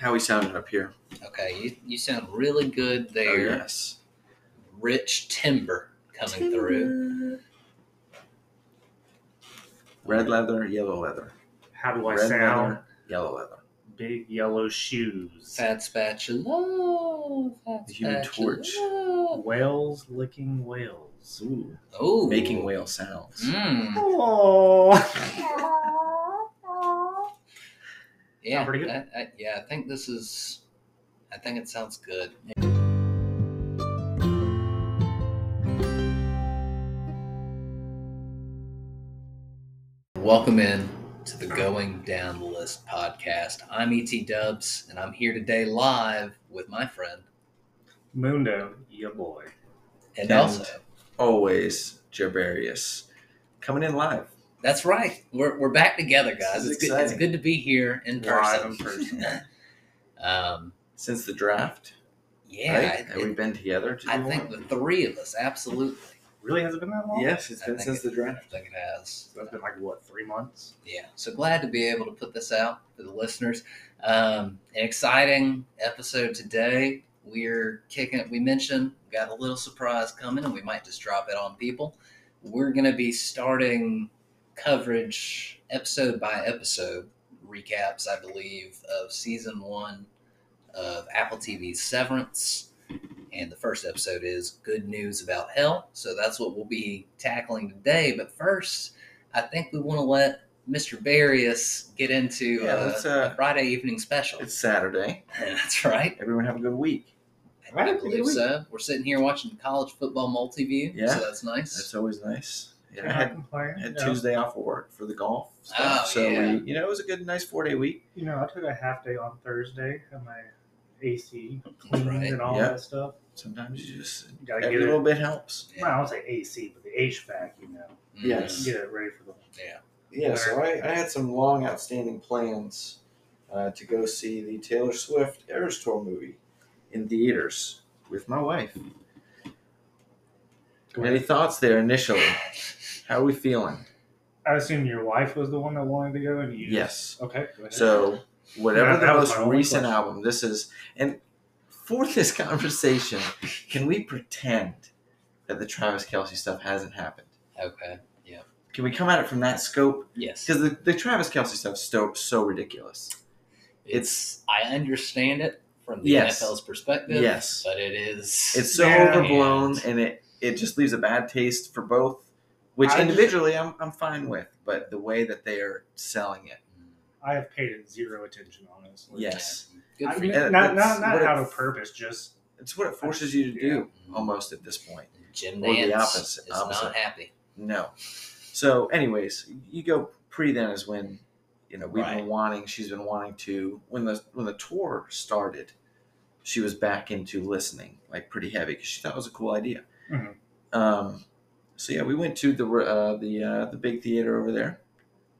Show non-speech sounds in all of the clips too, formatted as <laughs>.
how we sounded up here. Okay, you, you sound really good there. Oh, yes. Rich timber coming through. Red leather, yellow leather. How do I Red sound? leather, yellow leather. Big yellow shoes. Fat spatula. Fat The human spatula. torch. Whales licking whales. Ooh. Ooh. Making whale sounds. Mm. Oh. <laughs> Yeah, pretty good. I, I, yeah, I think this is. I think it sounds good. Welcome in to the Going Down the List podcast. I'm ET Dubs, and I'm here today live with my friend, Mundo, your boy. and, And- also Always Jabarius. Coming in live. That's right. We're, we're back together, guys. It's good, it's good to be here in Live person. in person. <laughs> um, Since the draft. yeah, right? it- Have we been together? too I long? think the three of us, absolutely. Really has it been that long? Yes, it's I been since it- the draft. I think it has. So it's been like what, three months? Yeah. So glad to be able to put this out for the listeners. Um, an exciting episode today. We're kicking it. We mentioned we got a little surprise coming, and we might just drop it on people. We're going to be starting coverage episode by episode recaps, I believe, of season one of Apple TV's Severance. And the first episode is Good News About Hell. So that's what we'll be tackling today. But first, I think we want to let Mr. Barrius get into Yeah, uh, uh, a Friday evening special. It's Saturday. <laughs> That's right. Everyone have a good week. I, Right, believe good so. We're sitting here watching college football multi-view, Yeah. so that's nice. That's always nice. Yeah, I had, complain. had Yeah. Tuesday off of work for the golf stuff. Oh, so yeah. we, you know, it was a good, nice four day week. You know, I took a half day on Thursday, had my AC cleaned Right. and all Yeah. that stuff. Sometimes you just You gotta every get it. A little bit helps. Well, I don't say AC, but the HVAC, you know, Mm. Yes. get it ready for the. Yeah, Yeah, so I, I had some long outstanding plans uh, to go see the Taylor Swift Eras Tour movie in theaters with my wife. Any thoughts there initially? <laughs> How are we feeling? I assume your wife was the one that wanted to go, and you. Yes. Okay. Go ahead. So, whatever That- the most recent question. album, this is, and for this <laughs> conversation, can we pretend that the Travis Kelce stuff hasn't happened? Okay. Yeah. Can we come at it from that scope? Yes. Because the, the Travis Kelce stuff is so, so ridiculous. It's. I understand it from the Yes. NFL's perspective. Yes. But it is. It's so Yeah. overblown, and it it just leaves a bad taste for both. Which I just- individually I'm I'm fine with, but the way that they are selling it, I have paid it zero attention, honestly. yes, Good I mean, you. Not that's not, not what it- out of purpose, just it's what it forces you to do almost at this point. Jim or the opposite- is opposite. not happy. No. So, anyways, you go pre then is when you know we've Right. been wanting. She's been wanting to when the when the tour started. She was back into listening like pretty heavy because she thought it was a cool idea. Mhm. Um, so yeah, we went to the uh, the uh, the big theater over there,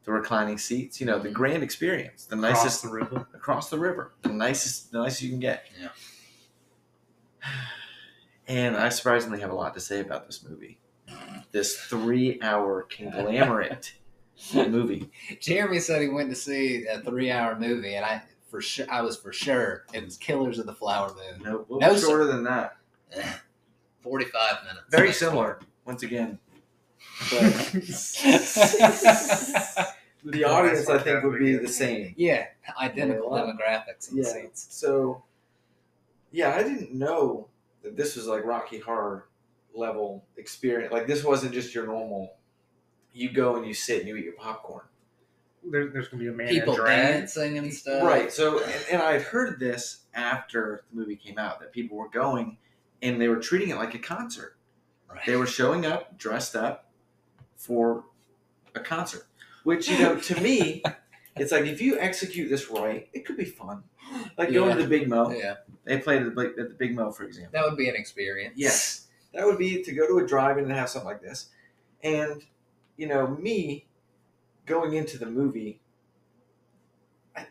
the reclining seats. You know, the Mhm. grand experience, the across nicest the river. <laughs> across the river, the nicest, the nicest you can get. Yeah. <sighs> And I surprisingly have a lot to say about this movie. This three-hour conglomerate <laughs> movie. Jeremy said he went to see a three-hour movie, and I for sure I was for sure it was Killers of the Flower Moon. No, No, sir. shorter than that. <laughs> Forty-five minutes. Very similar, once again. But <laughs> the audience, I think, would be the same. yeah, identical Yeah. demographics in the Yeah. seats. So, yeah, I didn't know that this was like Rocky Horror level experience. Like this wasn't just your normal. You go and you sit and you eat your popcorn. There, there's gonna be a man People in dancing and stuff. Right. So, and, and I had heard this after the movie came out that people were going and they were treating it like a concert. Right. They were showing up dressed up for a concert, which you know to me, <laughs> it's like if you execute this right, it could be fun. Like going to the Big Mo. Yeah, They played at the, Big- at the Big Mo, for example. that would be an experience. Yes, that would be to go to a drive-in and have something like this, and you know me going into the movie. I,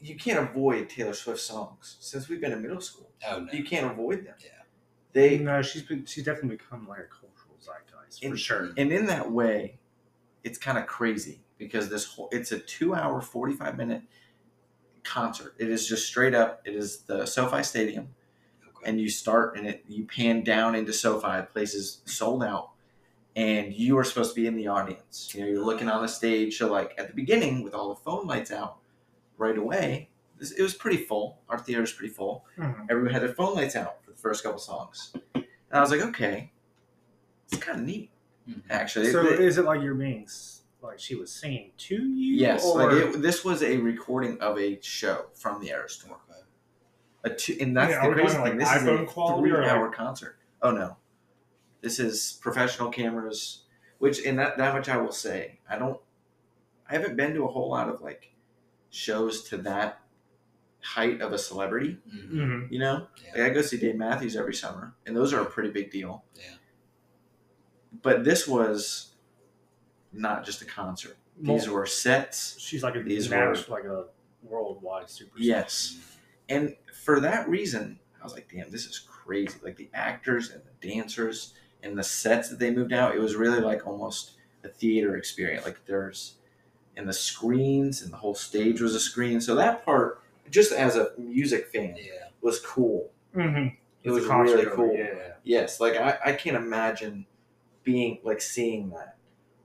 you can't avoid Taylor Swift songs since we've been in middle school. Oh no. You can't avoid them. Yeah. They no, she's been, she's definitely become like a cultural zeitgeist for In- sure. and in that way, it's kind of crazy because this whole it's a two-hour, forty-five minute concert. It is just straight up. It is the SoFi Stadium, Okay. and you start and it you pan down into SoFi. places sold out, and you are supposed to be in the audience. You know, you're looking on the stage. So like at the beginning, with all the phone lights out, right away, it was pretty full. Our theater was pretty full. Mhm. Everyone had their phone lights out the first couple songs, and I was like, okay, it's kind of neat Mhm. actually. So It- is it like you're being like she was singing to you? Yes, or like it, this was a recording of a show from the Eras Tour. Okay. A two, and that's Yeah, the crazy thing. like This is a three-hour like- concert. Oh no, this is professional cameras. Which, and that that much I will say, I don't. I haven't been to a whole lot of like shows to that height of a celebrity. Mhm. Mhm. You know, Yeah. like I go see Dave Matthews every summer, and those are a pretty big deal. Yeah. But this was not just a concert. These Well, were sets. she's like a these national, like a worldwide superstar. Yes. And for that reason, I was like, damn, this is crazy. Like the actors and the dancers and the sets that they moved out, it was really like almost a theater experience. Like there's and the screens and the whole stage was a screen. So that part, just as a music fan, Yeah. was cool. Mm-hmm. It was really cool. Yeah. Yes, like I, I can't imagine being like seeing that.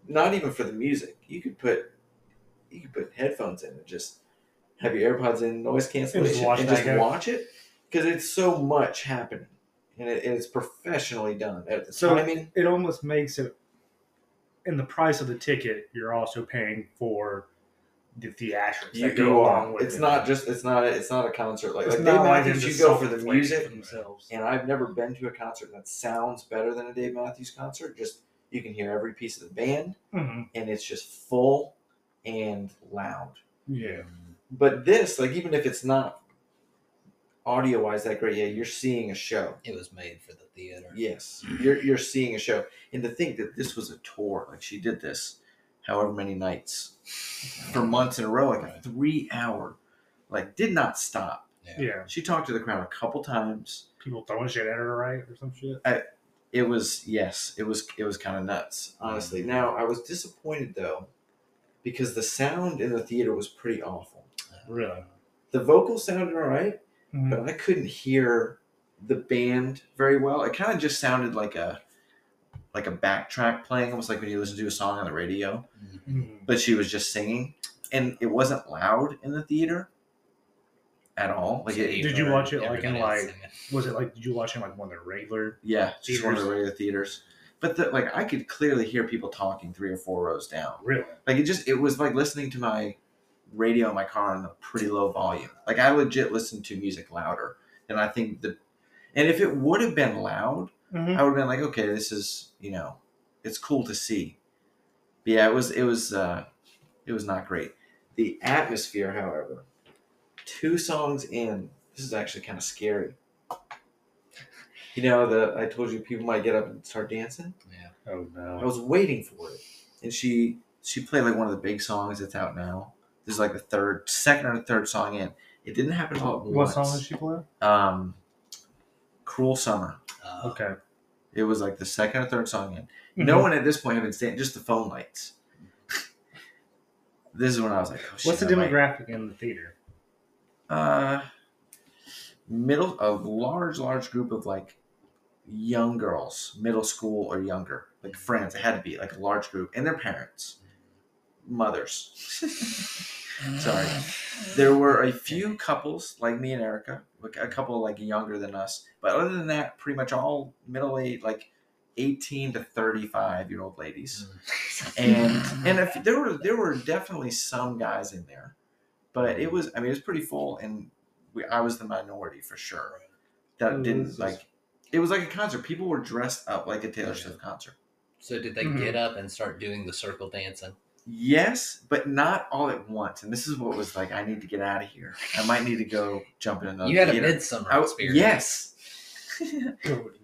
Not even for the music. You could put you could put headphones in and just have your AirPods in, noise cancellation, watch and just go. watch it because it's so much happening, and it, it's professionally done. At the So- timing, It almost makes it in the price of the ticket. You're also paying for the theatrics you that go go along on. with It's it. not just it's not it's not a concert like It's like Dave Matthews. them You to go for the music, themselves. and I've never been to a concert that sounds better than a Dave Matthews concert. Just you can hear every piece of the band. Mhm. and it's just full and loud. Yeah. But this, like, even if it's not audio wise that great, yeah, you're seeing a show. It was made for the theater. Yes, you're you're seeing a show, and to think that this was a tour, like she did this, however many nights, for months in a row, like a three hour, like did not stop. Yeah. She talked to the crowd a couple times. People throwing shit at her, right, or some shit. It was yes, it was it was kind of nuts, honestly. Now I was disappointed though, because the sound in the theater was pretty awful. Really? The vocals sounded all right, Mhm. but I couldn't hear the band very well. It kind of just sounded like a like a backtrack playing, almost like when you listen to a song on the radio. Mhm. Mhm. But she was just singing, and it wasn't loud in the theater at all. Like So it, Did you watch it, like, in, like- singing. Was it like? Did you watch it like one of the regular? yeah, just one of the regular theaters. But the, like I could clearly hear people talking three or four rows down. Really? Like it just it was like listening to my radio in my car on a pretty low volume. Like I legit listened to music louder. And I think the and if it would have been loud, Mhm. I would have been like, okay, this is you know, it's cool to see. But yeah, it was it was uh it was not great. The atmosphere, however, two songs in, this is actually kind of scary. You know, the I told you people might get up and start dancing. Yeah. Oh no. I was waiting for it, and she she played like one of the big songs that's out now. This is like the third, second or third song in. It didn't happen all at What once. song did she play? Um, "Cruel Summer." Uh, Okay. It was like the second or third song in. No Mhm. one at this point had been staying, just the phone lights. <laughs> this is when I was like, oh, shit, What's the I might- demographic in the theater? Uh, middle, a large, large group of like young girls, middle school or younger, like friends. It had to be like a large group, and their parents, mothers. <laughs> Sorry. There were a few couples like me and Erica, a couple like younger than us, but other than that, pretty much all middle age, like eighteen to thirty-five year old ladies <laughs> and and if <laughs> there were there were definitely some guys in there, but it was I mean it was pretty full, and we, I was the minority for sure. That Ooh, didn't this is- like it was like a concert. People were dressed up like a Taylor Yeah. Swift concert. So did they Mhm. get up and start doing the circle dancing? Yes, but not all at once. And this is what was like. I need to get out of here. I might need to go jump in another. you had a theater. Midsommar I- experience. Yes. <laughs>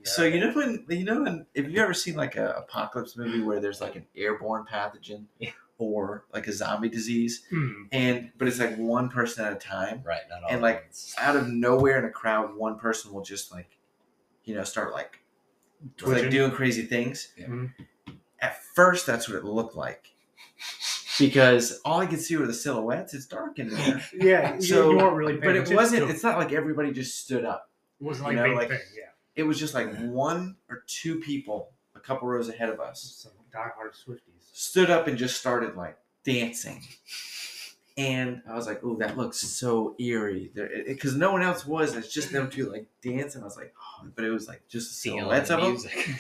So you know when you know when if you ever seen like a apocalypse movie where there's like an airborne pathogen Yeah. or like a zombie disease Mhm. and but it's like one person at a time Right. Not all And, like, once. out of nowhere in a crowd one person will just like you know start like like doing crazy things Yeah. Mhm. at first that's what it looked like because all I could see were the silhouettes. It's dark in there. <laughs> Yeah, you, So, you weren't really paying but it wasn't. to It's not like everybody just stood up. It wasn't like a know, big like- thing. Yeah, It was just like one or two people, a couple rows ahead of us, some diehard Swifties. stood up and just started like dancing. And I was like, "Oh, that looks so eerie," because no one else was. It's just them two like dancing. I was like, oh, but it was like just the silhouettes of them. <laughs>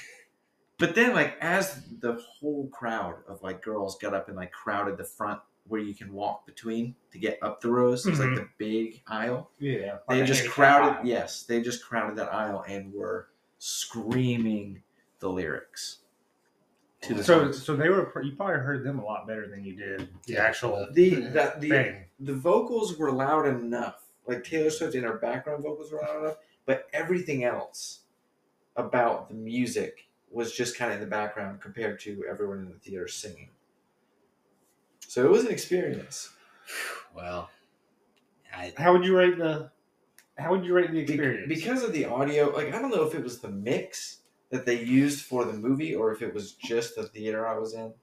music. But then, like, as the whole crowd of like girls got up and like crowded the front where you can walk between to get up the rows, there's like mm-hmm. the big aisle. Yeah, They just crowded. Yes, they just crowded that aisle and were screaming the lyrics to the So, songs. so they were. You probably heard them a lot better than you did the Yeah. actual The the the, thing. the vocals were loud enough. Like Taylor Swift in her background vocals were loud enough, but everything else about the music was just kind of in the background compared to everyone in the theater singing. So it was an experience. well, I, How would you rate the? How would you rate the Be- experience? because of the audio, like I don't know if it was the mix that they used for the movie or if it was just the theater I was in.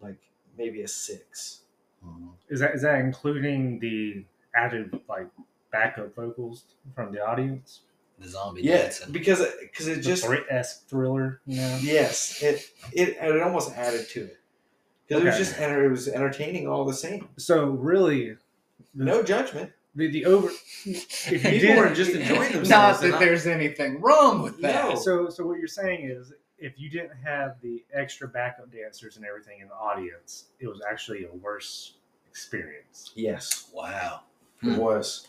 Like maybe a six. Mhm. is that is that including the added like backup vocals from the audience? The zombie Yeah, dancing. because because it The just esque thriller, you know. yes it it it almost added to it because it was just enter- it was entertaining all the same. So really, the, No judgment. the, the over. <laughs> If you People did, were just enjoying themselves. Not and that I- there's anything wrong with that. No. So, so what you're saying is, if you didn't have the extra backup dancers and everything in the audience, it was actually a worse experience. Yes, Wow. it Hmm. was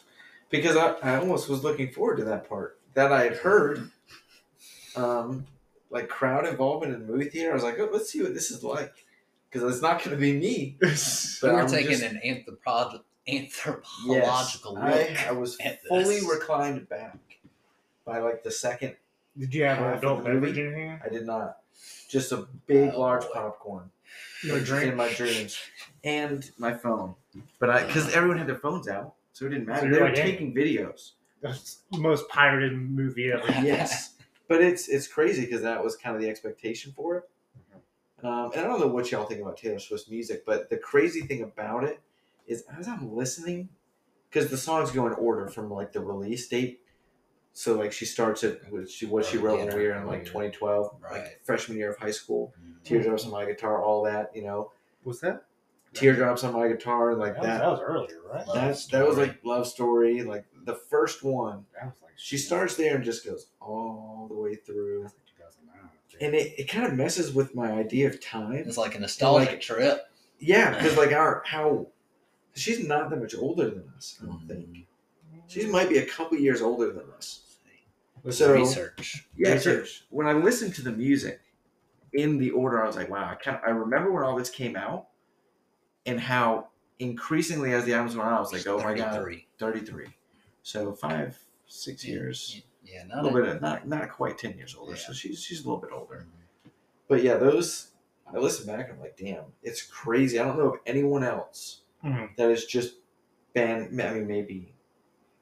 because I, I almost was looking forward to that part that I had heard. Um, like crowd involvement in the movie theater. I was like, oh, let's see what this is like because it's not going to be me. <laughs> We But were I'm taking just- an anthropo- Yes, anthropological look. I, I was at fully this. reclined back by like the second. Did you have an adult movie? beverage in here? I did not. Just a big, Oh, large boy. popcorn. No drink? in my dreams and my phone. But I, because everyone had their phones out, so it didn't matter. So they you're were like, hey. taking videos. That's the most pirated movie ever. <laughs> Yes, but it's it's crazy because that was kind of the expectation for it. Um, and I don't know what y'all think about Taylor Swift's music, but the crazy thing about it is as I'm listening, because the songs go in order from like the release date. So like she starts at what she what she wrote when we were in like 2012, Right. like freshman year of high school. Mhm. Teardrops on my guitar, all that, you know. Was that? Teardrops on my guitar, and like That was, that. that was earlier, right? That's that was like love story, like the first one. That was like She starts there and just goes all the way through, That's like 2009. and it, it kind of messes with my idea of time. It's like a nostalgic Like- trip. Yeah, because like <laughs> our how she's not that much older than us. I don't mm-hmm. think she might be a couple years older than us. With So- research. Yeah, so when I listened to the music in the order, I was like, wow, I kind of, I remember when all this came out, and how increasingly as the albums went on, I was like, oh my god, 33. 33. So five, six years. Yeah, a not little a, bit, not not quite ten years older. Yeah. So she's she's a little bit older. But yeah, those I listen back and I'm like, damn, it's crazy. I don't know of anyone else Mhm. that has just been. I mean, maybe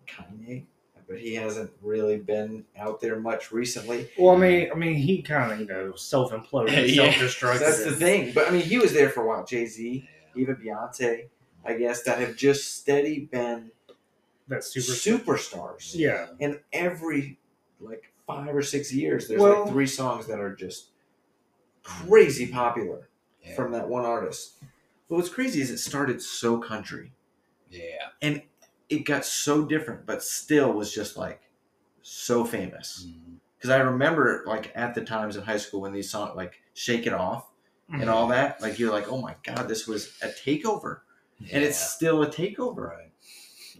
Kanye, but he hasn't really been out there much recently. Well, I mean, I mean, he kind of you know self imploded, <laughs> Yeah. self destructed. That's the thing. But I mean, he was there for a while. Jay Z, Yeah. even Beyonce, I guess, that have just steady been That super. superstars. Yeah. And every like five or six years, there's Well- like three songs that are just crazy popular Yeah. from that one artist. But what's crazy is it started so country. yeah. And it got so different, but still was just like so famous. Because I remember like at the times in high school when these songs like "Shake It Off" Mm-hmm. and all that, like you're like, oh my god, this was a takeover, and it's still a takeover. right.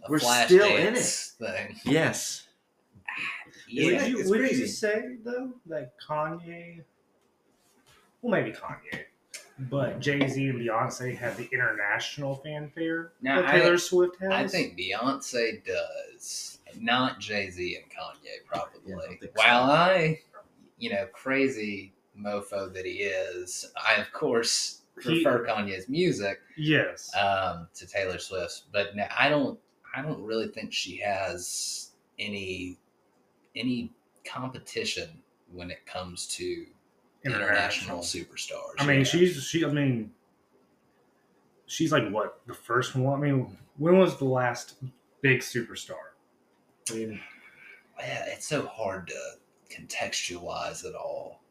A We're flash still in it. Thing. Yes, <sighs> Yeah. Would, Yeah, you, it's would crazy. you say though that Kanye, well, maybe Kanye, but Jay Z and Beyonce have the international fanfare Now, that I- Taylor Swift has? I think Beyonce does, not Jay Z and Kanye, probably. Yeah, I don't so. While I, you know, crazy mofo that he is, I of course He- prefer Kanye's music yes. um, to Taylor Swift's, but now I don't. I don't really think she has any any competition when it comes to international superstars. I mean, Yeah. she's she. I mean, she's like what the first one. I mean, when was the last big superstar? I mean, Yeah, it's so hard to contextualize it all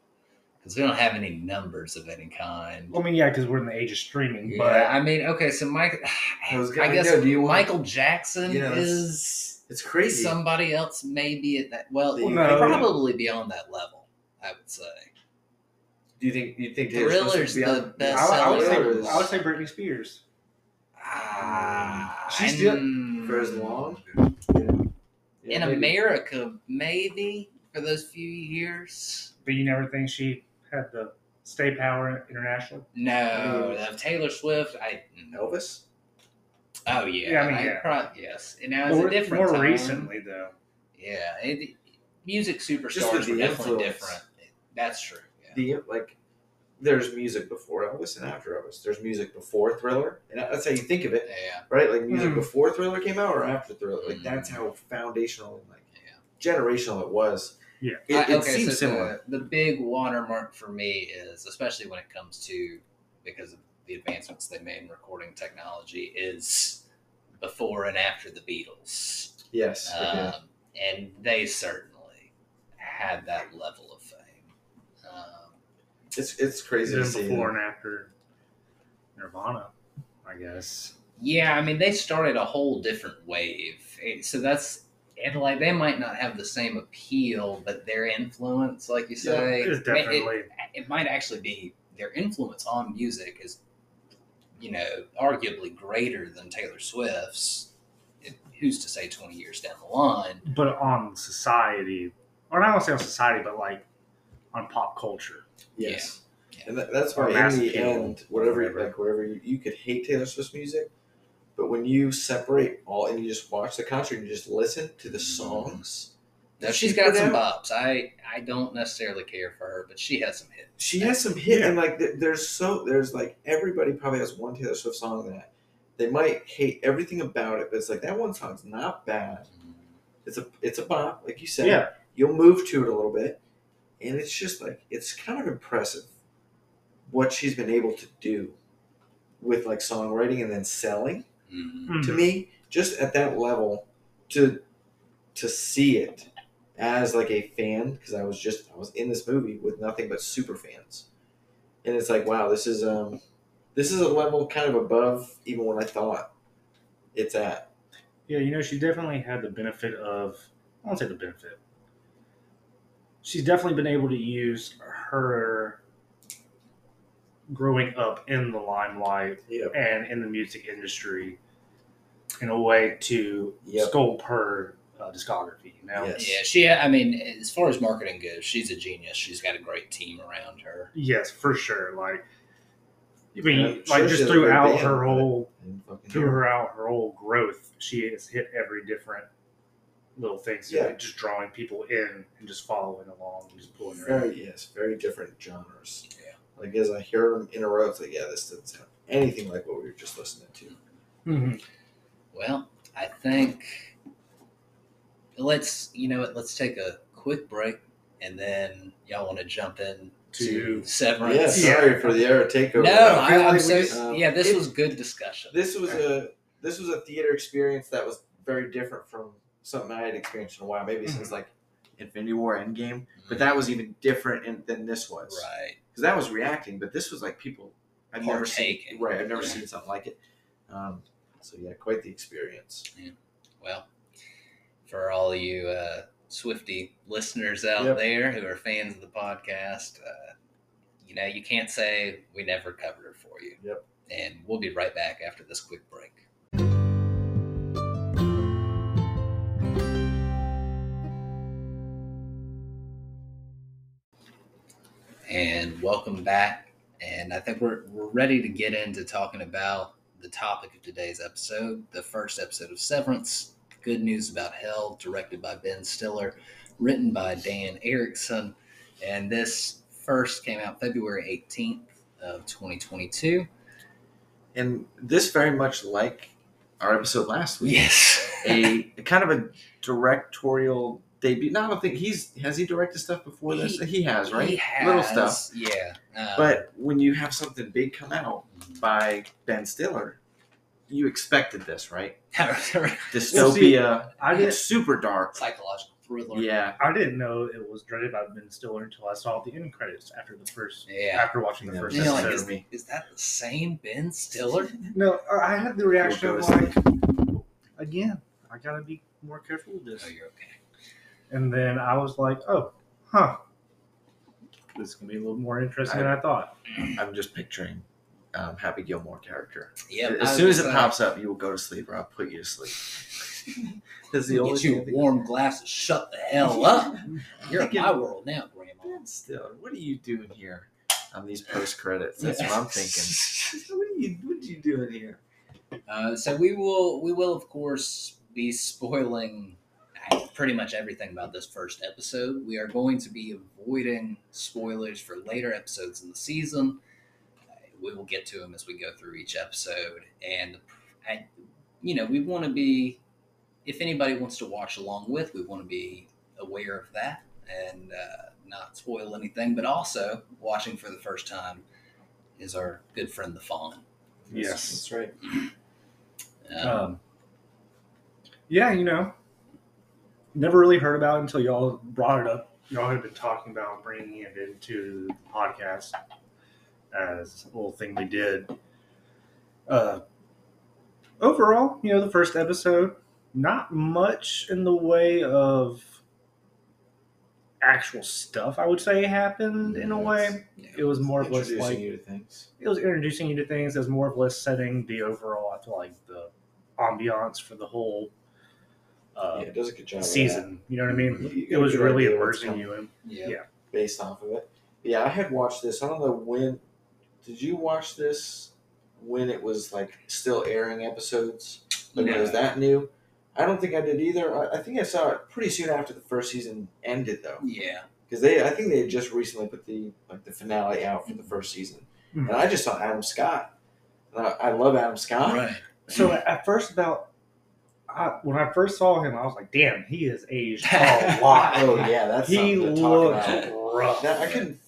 because we don't have any numbers of any kind. I mean, yeah, because we're in the age of streaming. Yeah, But I mean, okay, so Mike, I was I, guess go, do you want- Michael Jackson You know, is it's crazy. somebody else maybe at that. Well, Well, no. probably beyond that level. I would say. do you think you think Taylor Swift Thriller's be the on- best I, would- I would say I would say Britney Spears. Ah, She's still- I'm- for as long? Yeah, in maybe. America, maybe for those few years. But you never think she had the stay power internationally? No, Mm. of Taylor Swift. I Elvis. oh yeah, Yeah, I mean, I yeah. prob- yes. And now it's More, a different more time. recently, though. Yeah, it, music Just superstars with were definitely influence. different. That's true. Yeah. The like, there's music before Elvis and after Elvis. There's music before Thriller, and that's how you think of it, yeah, right? Like music Mhm. before Thriller came out or after Thriller. Like Mhm. that's how foundational and like Yeah. generational it was. Yeah. it, I- it okay, seems so similar. The, the big watermark for me is, especially when it comes to because of the advancements they made in recording technology, is before and after the Beatles. Yes. okay. um, and they certainly had that level of fame. Um, It's it's crazy Then to see. before and after Nirvana, I guess. yeah, I mean, they started a whole different wave, so that's and like they might not have the same appeal, but their influence, like you Yeah, say, It's ma- it- definitely. it might actually be their influence on music is, you know, arguably greater than Taylor Swift's. It, who's to say twenty years down the line? but on society, or not want to say on society, but like on pop culture. Yes. Yeah. And that, that's Or why in the end, whatever, whatever. like whatever you, you could hate Taylor Swift's music, but when you separate all and you just watch the concert and you just listen to the mm-hmm. songs, Now she's got some bops. I I don't necessarily care for her, but she has some hits. She has some hit Yeah. and like there's so there's like everybody probably has one Taylor Swift song that they might hate everything about it, but it's like that one song's not bad. Mm-hmm. It's a it's a bop, like you said. Yeah. You'll move to it a little bit, and it's just like it's kind of impressive what she's been able to do with like songwriting and then selling Mhm. to me just at that level to to see it as like a fan because I was just I was in this movie with nothing but super fans and it's like wow this is um this is a level kind of above even what I thought it's at Yeah, you know, she definitely had the benefit of, I won't say the benefit. She's definitely been able to use her growing up in the limelight yep and in the music industry in a way to Yep. sculpt her uh, discography. You know, Yes. Yeah, she. I mean, as far as marketing goes, she's a genius. She's got a great team around her. yes, for sure. Like, I mean, Yeah, like sure just she has a great throughout band, her whole And fucking- throughout her whole growth, she has hit every different little thing. So Yeah. just drawing people in and just following along and just pulling her in. very yes very different genres Yeah. Like as I hear them in a row it's like yeah this doesn't sound anything like what we were just listening to Mhm. Well, I think let's you know what. Let's take a quick break, and then y'all want to jump in to To- Severance. yeah sorry for the era takeover No, I I, feel I'm like so um, yeah. This it- was good discussion. this was a this was a theater experience that was very different from something I had experienced in a while, maybe Mm-hmm. since like Infinity War Endgame. But that was even different in, than this was, right. Because that was reacting, but this was like people I've never seen. Right, I've never Yeah. seen something like it. Um, so yeah, quite the experience. Well, for all you uh, Swifty listeners out Yep. there who are fans of the podcast, uh, you know you can't say we never covered it for you. Yep. And we'll be right back after this quick break. And welcome back. And I think we're, we're ready to get into talking about the topic of today's episode, the first episode of Severance, Good News About Hell, directed by Ben Stiller, written by Dan Erickson. And this first came out February 18th of 2022. And this very much like our episode last week. Yes. a, a kind of a directorial debut. No, I don't think he's has he directed stuff before this. He- He has, right? He has, Little stuff. Yeah. Um, But when you have something big come out by Ben Stiller, you expected this, right? <laughs> Dystopia, I didn't. super dark. psychological thriller. Yeah, I didn't know it was directed by Ben Stiller until I saw the end credits after the first. Yeah. After watching the Yeah, first And you're like, episode. is, me. is that the same Ben Stiller? No, I had the reaction of like, again, I gotta be more careful with this. Oh, you're okay. And then I was like, oh, huh. This is gonna be a little more interesting than I thought. I'm just picturing um, Happy Gilmore character. Yep. as soon as it say, pops up, you will go to sleep, or I'll put you to sleep. <laughs> That's the only Get you a thing warm glass of shut the hell up. <laughs> You're in Thinking- my world now, Grandma. Ben Stiller, what are you doing here on these post credits? That's what I'm <laughs> thinking. what are you What are you doing here? Uh, so we will we will of course be spoiling pretty much everything about this first episode. We are going to be avoiding spoilers for later episodes in the season. We will get to them as we go through each episode, and I, you know, we want to be. If anybody wants to watch along with, we want to be aware of that and uh, not spoil anything. But also, watching for the first time is our good friend the Fawn. Yes. that's right. Um, Um, yeah, you know, never really heard about it until y'all brought it up. Y'all had been talking about bringing it into the podcast as a little thing we did. Uh, overall, you know, the first episode, not much in the way of actual stuff. I would say happened in a way. yeah. It was more of less like you to things. it was introducing you to things. It was more of less setting the overall. I feel like the ambiance for the whole uh, yeah, it does a good job. season. You know what I mean? You It was really idea what's immersing you in. Yeah. Yeah. based off of it. Yeah, I had watched this. I don't know when. Did you watch this when it was like still airing episodes? Like when it was that new? I don't think I did either. I, I think I saw it pretty soon after the first season ended, though, Yeah. because they. I think they had just recently put the like the finale out for the first season, Mhm. and I just saw Adam Scott. I, I love Adam Scott. Right. So at first, about I, when I first saw him, I was like, "Damn, he has aged a <laughs> lot." Oh yeah, that's he something to looked rough. That, I couldn't.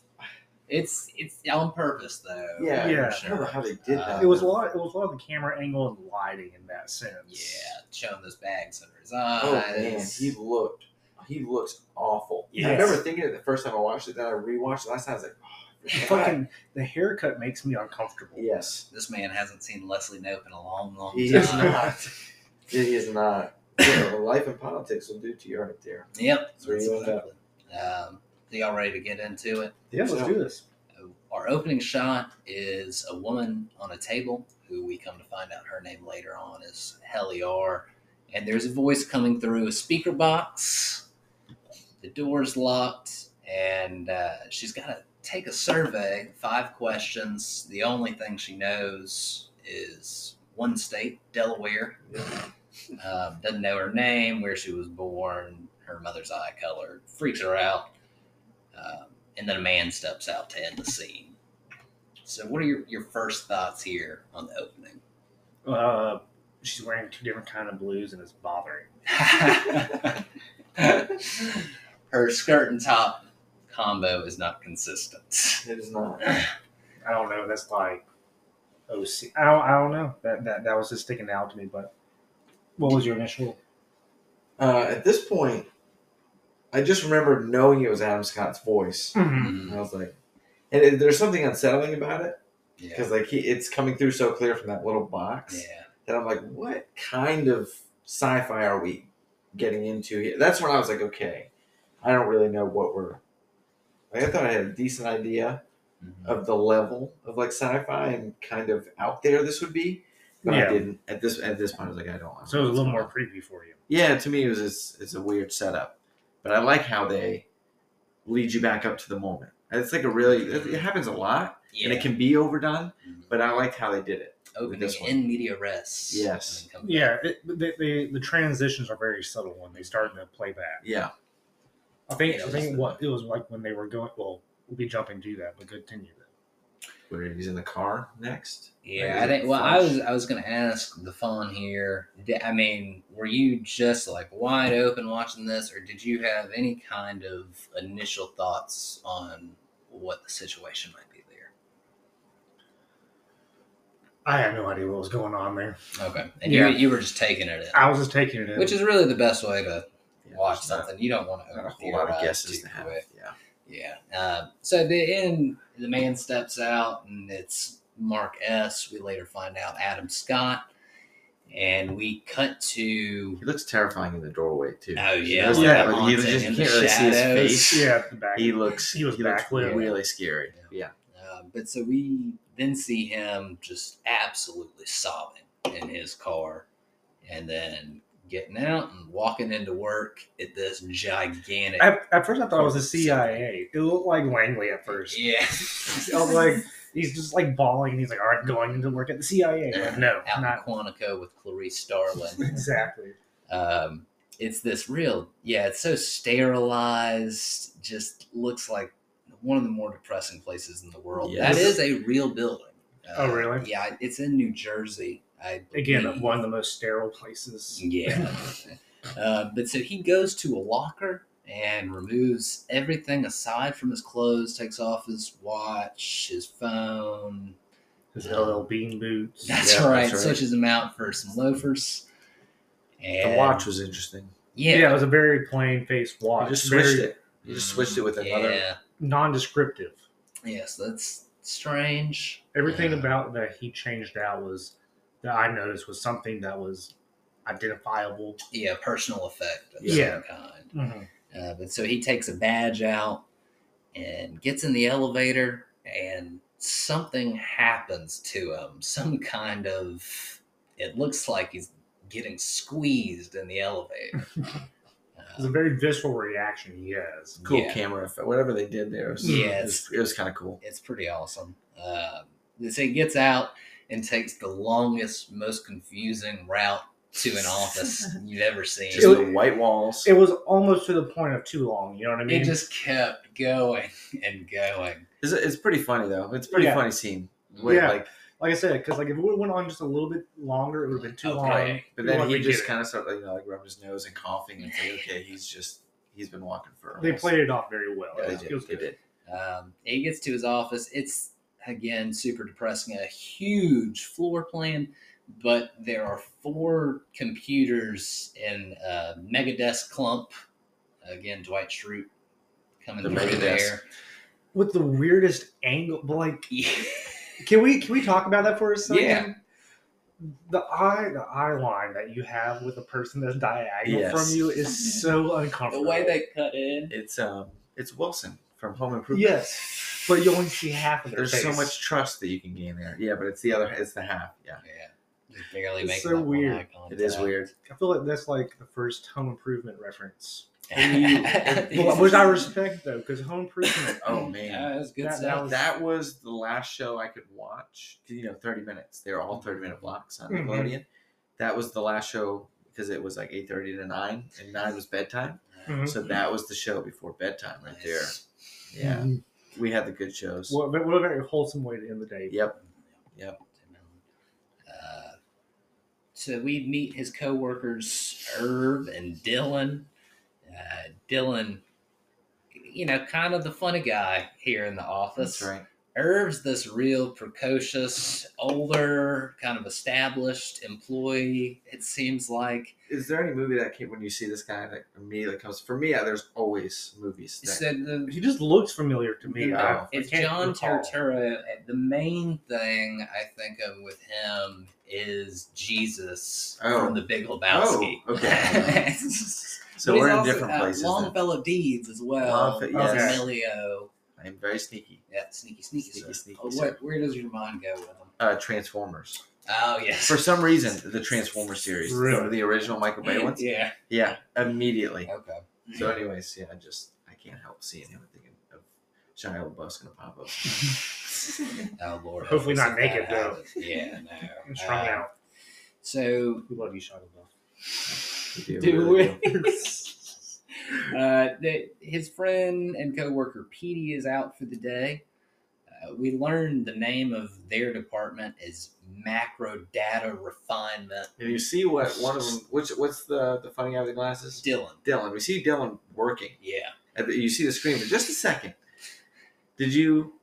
It's it's on purpose though. Yeah, Yeah. I don't know how they did that. It was a lot. It was a lot of the camera angle and lighting in that sense. Yeah, showing those bags under his eyes. Oh man, he looked. He looks awful. I remember thinking it the first time I watched it. Then I rewatched it last time. I was like, oh, Fucking the haircut makes me uncomfortable. yes. This man hasn't seen Leslie Knope in a long, long He time. is not. <laughs> He is not. You know, life and politics will do to you right there. Yep. That's where you end up. exactly. Um, so y'all ready to get into it? Yeah, let's do this. Our opening shot is a woman on a table who we come to find out her name later on is Heliar. And there's a voice coming through a speaker box. The door's locked, and uh, she's got to take a survey, five questions. The only thing she knows is one state, Delaware. Um, doesn't know her name, where she was born, her mother's eye color. Freaks her out. Um, and then a man steps out to end the scene. So, what are your, your first thoughts here on the opening? Uh, she's wearing two different kind of blues and it's bothering. <laughs> Her skirt and top combo is not consistent. It is not. I don't know. That's like OC. I don't. I don't know. That that that was just sticking out to me. But what was your initial? Uh, at this point, I just remember knowing it was Adam Scott's voice. Mm-hmm. And I was like, and it, there's something unsettling about it Yeah. because like he, it's coming through so clear from that little box. Yeah. that I'm like, what kind of sci-fi are we getting into here? That's when I was like, okay, I don't really know what we're. Like, I thought I had a decent idea Mhm. of the level of like sci-fi and kind of out there this would be, but Yeah. I didn't at this at this point. I was like, I don't. I don't So it was a little more creepy for you. Yeah, to me, it was it's, it's a weird setup, but I like how they lead you back up to the moment. And It's like a really it, it happens a lot, Yeah. and it can be overdone, Mhm. but I liked how they did it. Opening this one. in media res. Yes. and then come Yeah, it, the, the the transitions are very subtle when they start to play back. Yeah, I think Yeah, I think what it was like when they were going. Well, we'll be jumping to that, but continue. Where he's in the car next. Yeah, Like, I think. Well, I was I was gonna ask the phone here. I mean, were you just like wide open watching this, or did you have any kind of initial thoughts on what the situation might be there? I had no idea what was going on there. Okay, and Yeah. you you were just taking it in, I was just taking it in. which is really the best way to Yeah, watch there's not- something. You don't want to Not a whole lot of guesses to have. Yeah. Yeah. Uh, so at the end, the man steps out, and it's Mark S. We later find out Adam Scott, and we cut to He looks terrifying in the doorway too. Oh yeah, notice Yeah. that? Like, he just you can't really see his face. <laughs> yeah, back. He looks He was he looks backlit. really scary. Yeah. Uh, but so we then see him just absolutely sobbing in his car, and then getting out and walking into work at this gigantic. At, at first, I thought it was the CIA. It looked like Langley at first. yeah, <laughs> I was like, he's just like bawling, and he's like, "All right, going into work at the CIA." Like, no, out not in Quantico with Clarice Starling. <laughs> exactly. um, it's this real yeah it's so sterilized just looks like one of the more depressing places in the world Yes. that is a real building Uh, Oh, really? yeah it's in new jersey I Again, believe. one of the most sterile places. yeah <laughs> uh, but so he goes to a locker and removes everything aside from his clothes takes off his watch his phone His LL Bean boots. that's Yeah, right that's right. switches them out for some loafers and The watch was interesting. Yeah. yeah it was a very plain face watch. You just switched very it. You just switched it with another. yeah non-descriptive. Yes, that's strange. Everything Uh, about that he changed out was that I noticed was something that was identifiable. yeah, personal effect of Yeah. some kind. Mm-hmm. Uh, but so he takes a badge out and gets in the elevator, and something happens to him. Some kind of it looks like he's getting squeezed in the elevator. <laughs> It's a Uh, very visceral reaction he has. Cool Yeah. camera effect. Whatever they did there. Was, Yeah, it was, it was kind of cool. it's pretty awesome. Uh, so he gets out and takes the longest, most confusing route to an <laughs> office you've ever seen. Just the white walls. It was almost to the point of too long. You know what I mean? it just kept going and going. It's, it's pretty funny though. It's a pretty Yeah. funny scene. Wait, Yeah. Like, like I said, because like if it would have went on just a little bit longer, it would have been too long. But then he just kind of started, you know, like rubbed his nose and coughing and say, okay, he's just he's been walking for. They played it off very well. Yeah, it they did. it was They good. did. Um, he gets to his office. It's again super depressing. A huge floor plan, but there are four computers in a mega desk clump. Again, Dwight Schrute coming The through mega there. With the weirdest angle, but like, can we can we talk about that for a second? Yeah. The eye, the eye line that you have with a person that's diagonal Yes. from you is so uncomfortable. the way they cut in. It's um, it's Wilson from Home Improvement. yes, but you only see half of their There's so much trust that you can gain there. Yeah, but it's the other. It's the half. Yeah, Yeah, just barely It's making so weird. eye contact. it is weird. I feel like that's like the first Home Improvement reference, <laughs> yeah, Well, which I respect though, because Home Improvement. Oh man, that was good That- stuff. that was- that was the last show I could watch. 'Cause, You know, thirty minutes. They were all thirty minute blocks on Mhm. Nickelodeon. That was the last show because it was like eight thirty to nine, and nine was bedtime. Mhm. So that was the show before bedtime, right there. Nice. Yeah, Mhm. We had the good shows. What, what a very wholesome way to end the day. Yep. Uh, so we meet his co-workers Irv and Dylan. Uh, Dylan, you know, kind of the funny guy here in the office. That's right. Irv's this real precocious, older, kind of established employee. It seems like. Is there any movie that came when you see this guy that immediately comes? For me, uh, there's always movies. That, So the, He just looks familiar to me. No. I- I it's John recall. Turturro. The main thing I think of with him is Jesus Oh. from The Big Lebowski. Oh, okay. <laughs> so But we're in also, different uh, places. then. Longfellow Deeds as well. Longfe- yes. Emilio. I am very sneaky. Yeah, sneaky, sneaky, Sneaky, sir. sneaky, Oh, sir. what, where does your mind go with him? Uh, Transformers. Oh yes. For some reason, the <laughs> Transformers series, Really? the original Michael Bay ones. yeah. Yeah, immediately. Okay. So, anyways, yeah, I just I can't help seeing him and thinking of Shia LaBeouf's gonna pop up. <laughs> Oh Lord. Hopefully not if naked, though. Yeah. <laughs> No. I'm strung Uh, out. So We love you, Shia LaBeouf. We do, do we? Do. uh, the, his friend and coworker Petey is out for the day. Uh, Uh, we learned the name of their department is macro data refinement. And you see what one of them. Which what's the the funny guy with the glasses? Dylan. Dylan. We see Dylan working. Yeah. The, you see the screen for just a second. Did you?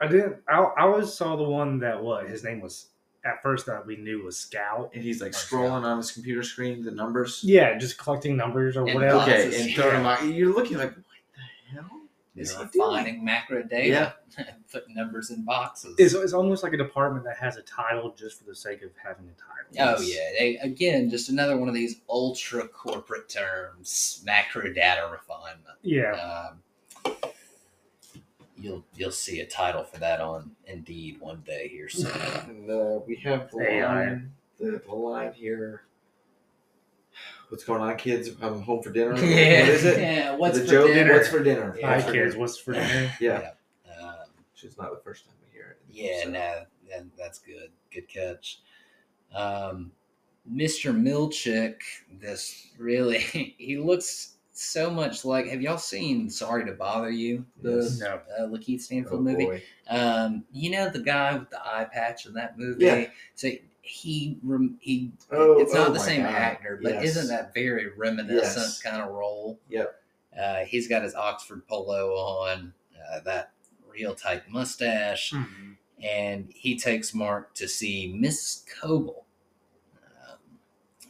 I didn't. I, I always saw the one that what his name was at first that we knew was Scout. And he's like scrolling on his computer screen the numbers. Yeah, just collecting numbers or And whatever. boxes. Okay, and throwing them out. You're looking like, what the hell is They're he doing? refining macro data and <laughs> putting numbers in boxes. It's, it's almost like a department that has a title just for the sake of having a title. Oh yeah, they, again, just another one of these ultra corporate terms, macro data refinement. Yeah. Um, you'll you'll see a title for that on Indeed one day here soon. And uh, we have the AI. line, the, the line here. What's going on, kids? I'm home for dinner. yeah, <laughs> What is it? yeah. What's the for joke? dinner? What's for dinner? Yeah. Hi for kids, dinner? what's for dinner? <laughs> Yeah, Um, which not the first time we hear it. Yeah, So- no, that, that's good. Good catch. Um, Mr. Milchick, this really, <laughs> he looks so much like. Have y'all seen Sorry to Bother You, the Yes. No. uh, Lakeith Stanfield Oh, movie? boy. Um, you know the guy with the eye patch in that movie. Yeah. So he rem- he. Oh, it's not oh the same God. actor, but Yes. isn't that very reminiscent Yes. kind of role? Yep. Uh, he's got his Oxford polo on, uh, that real tight mustache Mhm. and he takes Mark to see Miss Cobel. Um,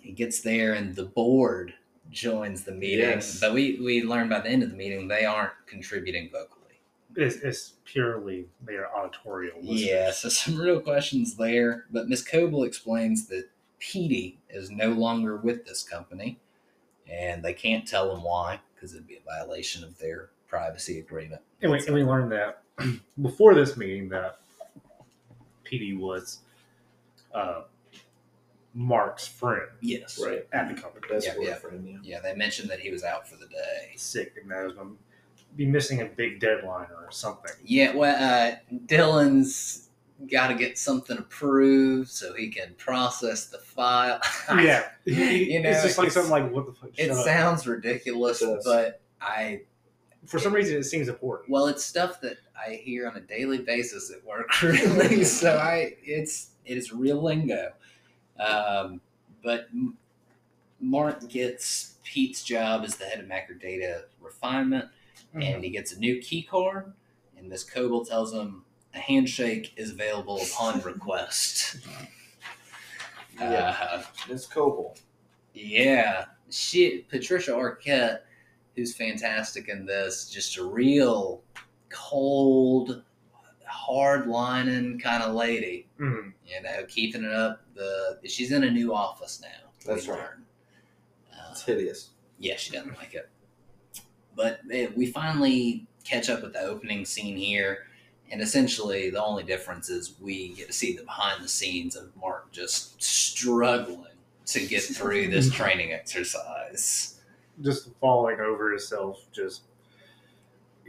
he gets there, and the board joins the meeting. Yes. But we, we learn by the end of the meeting they aren't contributing vocally. It's, it's purely their auditorial. listeners. Yeah, so some real questions there. But Miss Cobel explains that Petey is no longer with this company, and they can't tell him why because it'd be a violation of their privacy agreement. And we, and we learned that <clears throat> before this meeting that Petey was uh, Mark's friend Yes. Right. at the company. Best Yeah, yeah. boyfriend, yeah. Yeah, they mentioned that he was out for the day. Sick, and that was going to be missing a big deadline or something. Yeah, well, uh, Dylan's got to get something approved so he can process the file. <laughs> Yeah, You know, it's just like it's- something like what the fuck. it shut up. sounds ridiculous, It but I For some reason, it seems important. well, it's stuff that I hear on a daily basis at work, <laughs> really. so I, it's it is real lingo. Um, but Mark gets Pete's job as the head of macro data refinement. Mhm. and he gets a new key card. And Miss Cobel tells him a handshake is available upon <laughs> request. Yeah. Uh, Miss Cobel. yeah, she Patricia Arquette, who's fantastic in this, just a real cold, hard lining kind of lady. Mhm. You know, keeping it up. The she's in a new office now. That's right. Uh, It's hideous. yeah, she doesn't like it. But eh, we finally catch up with the opening scene here, and essentially the only difference is we get to see the behind the scenes of Mark just struggling to get through this <laughs> training exercise. Just falling over himself. Just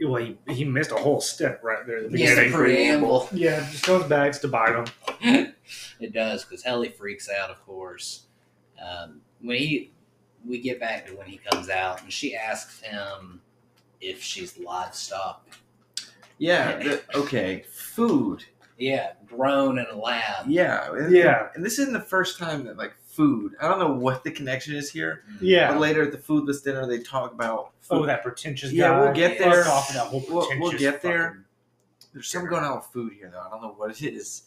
well, he, he missed a whole step right there at the Yes, the beginning. preamble. Yeah, just goes bags to bite him. it does because Helly freaks out, of course. Um, when he, we get back to when he comes out, and she asks him if she's livestock. Yeah. the- okay. Food. Yeah, grown in a lab. Yeah. and- Yeah. And this isn't the first time that like food. I don't know what the connection is here. Yeah. But later at the foodless dinner, they talk about food. Oh, that pretentious Yeah, guy. we'll get Fuck there. off that whole We'll- we'll get there. There's something going on with food here, though. I don't know what it is,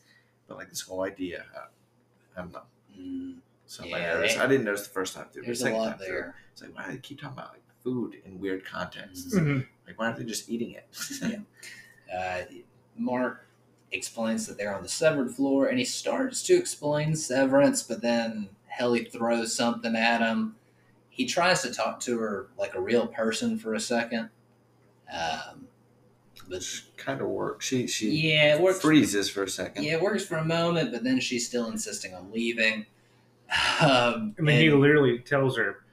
but like this whole idea, I, I don't know. Mm, So Yeah, I noticed. I didn't notice the first time through. there's the a second lot time through, there. It's like why do they keep talking about like food in weird contexts? Mhm. Mhm. Like why aren't they just eating it? <laughs> Uh, Mark explains that they're on the severed floor, and he starts to explain severance, but then Helly throws something at him. He tries to talk to her like a real person for a second. Um, but Which kind of works. She she yeah, it works. freezes for a second. Yeah, it works for a moment, but then she's still insisting on leaving. Um, I mean, he literally tells her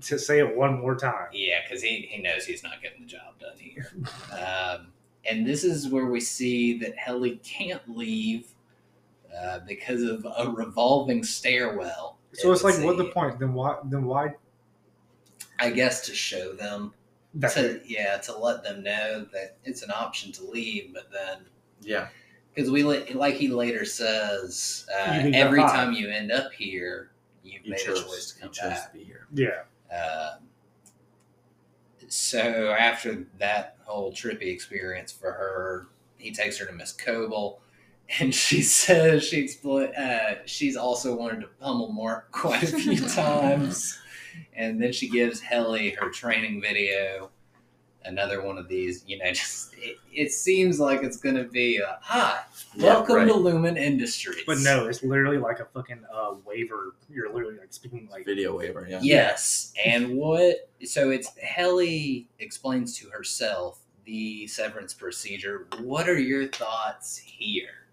to say it one more time. Yeah, because he, he knows he's not getting the job done here. <laughs> um, and this is where we see that Helly can't leave uh, because of a revolving stairwell. So it's like, what the point? Then why? Then why? I guess to show them That's to it. yeah to let them know that it's an option to leave, but then Yeah. because we like he later says uh, You can go every time you end up here, you've You made chose, a choice to you come chose back. to be here. Yeah. Um, so after that whole trippy experience for her, he takes her to Miss Cobel, <laughs> and she says she expl- uh, she's also wanted to pummel Mark <laughs> quite a few times, and then she gives Helly her training video. Another one of these, you know, <laughs> just it, it seems like it's going to be a hi, Yeah, welcome right. to Lumon Industries. But no, it's literally like a fucking uh, waiver. You're literally like speaking like Video waiver. Yeah. Yes, and what? So it's Helly explains to herself the severance procedure. What are your thoughts here?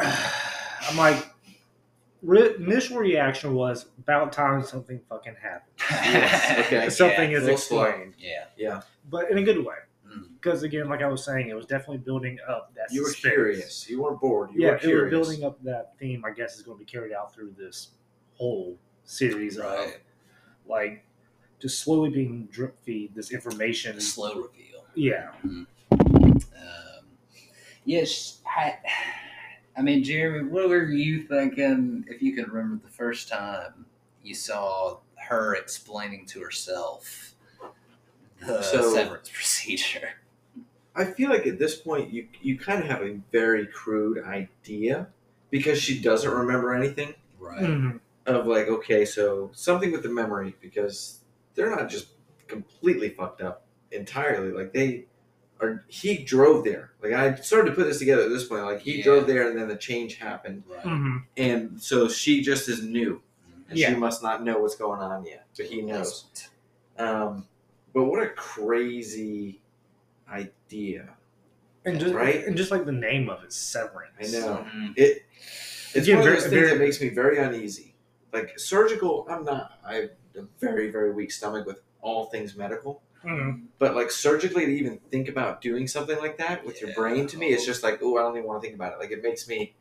I'm like, re- initial reaction was about time something fucking happened. Yes, <laughs> okay. <laughs> something yeah. is Little slow. explained, Yeah. Yeah. but in a good way. Mm. Because again, like I was saying, it was definitely building up that. You were suspense. curious. You weren't bored. You yeah, were it curious. was building up that theme. I guess is going to be carried out through this whole series of like just slowly being drip feed this information. A slow reveal. Yeah, Um, yes, I, I mean, Jeremy, what were you thinking? If you could remember the first time you saw her explaining to herself the So- severance <laughs> procedure. I feel like at this point you you kind of have a very crude idea because she doesn't remember anything Right. Mhm. of like okay so something with the memory because they're not just completely fucked up entirely like they are he drove there like I started to put this together at this point like he Yeah. drove there and then the change happened Right. Mhm. and so she just is new and Yeah. she must not know what's going on yet but he knows um, but what a crazy idea and just Right? and just like the name of it, severance. I know. Mhm. It it's Again, one of very- those things very- that makes me very uneasy. Like surgical, I'm not. I have a very very weak stomach with all things medical. Mhm. But like surgically, to even think about doing something like that with your brain, to me, it's just like, oh, I don't even want to think about it. Like it makes me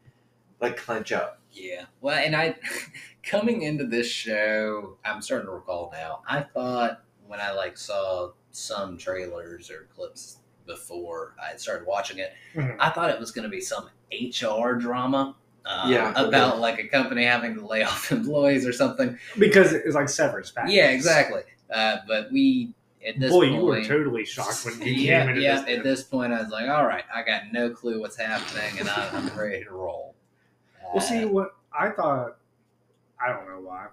like clench up. Yeah. Well, and I, <laughs> coming into this show, I'm starting to recall now. I thought when I like saw some trailers or clips before I started watching it, Mhm. I thought it was going to be some HR drama. Um, Yeah, okay. About like a company having to lay <laughs> off employees or something. because it's like severance package. Yeah, exactly. Uh, but we at this Boy, point, you were totally shocked when you <laughs> yeah, came into yeah. this. At this point, I was like, all right, I got no clue what's happening, and I, I'm <laughs> ready to roll. Well, see Uh, what I thought. I don't know why.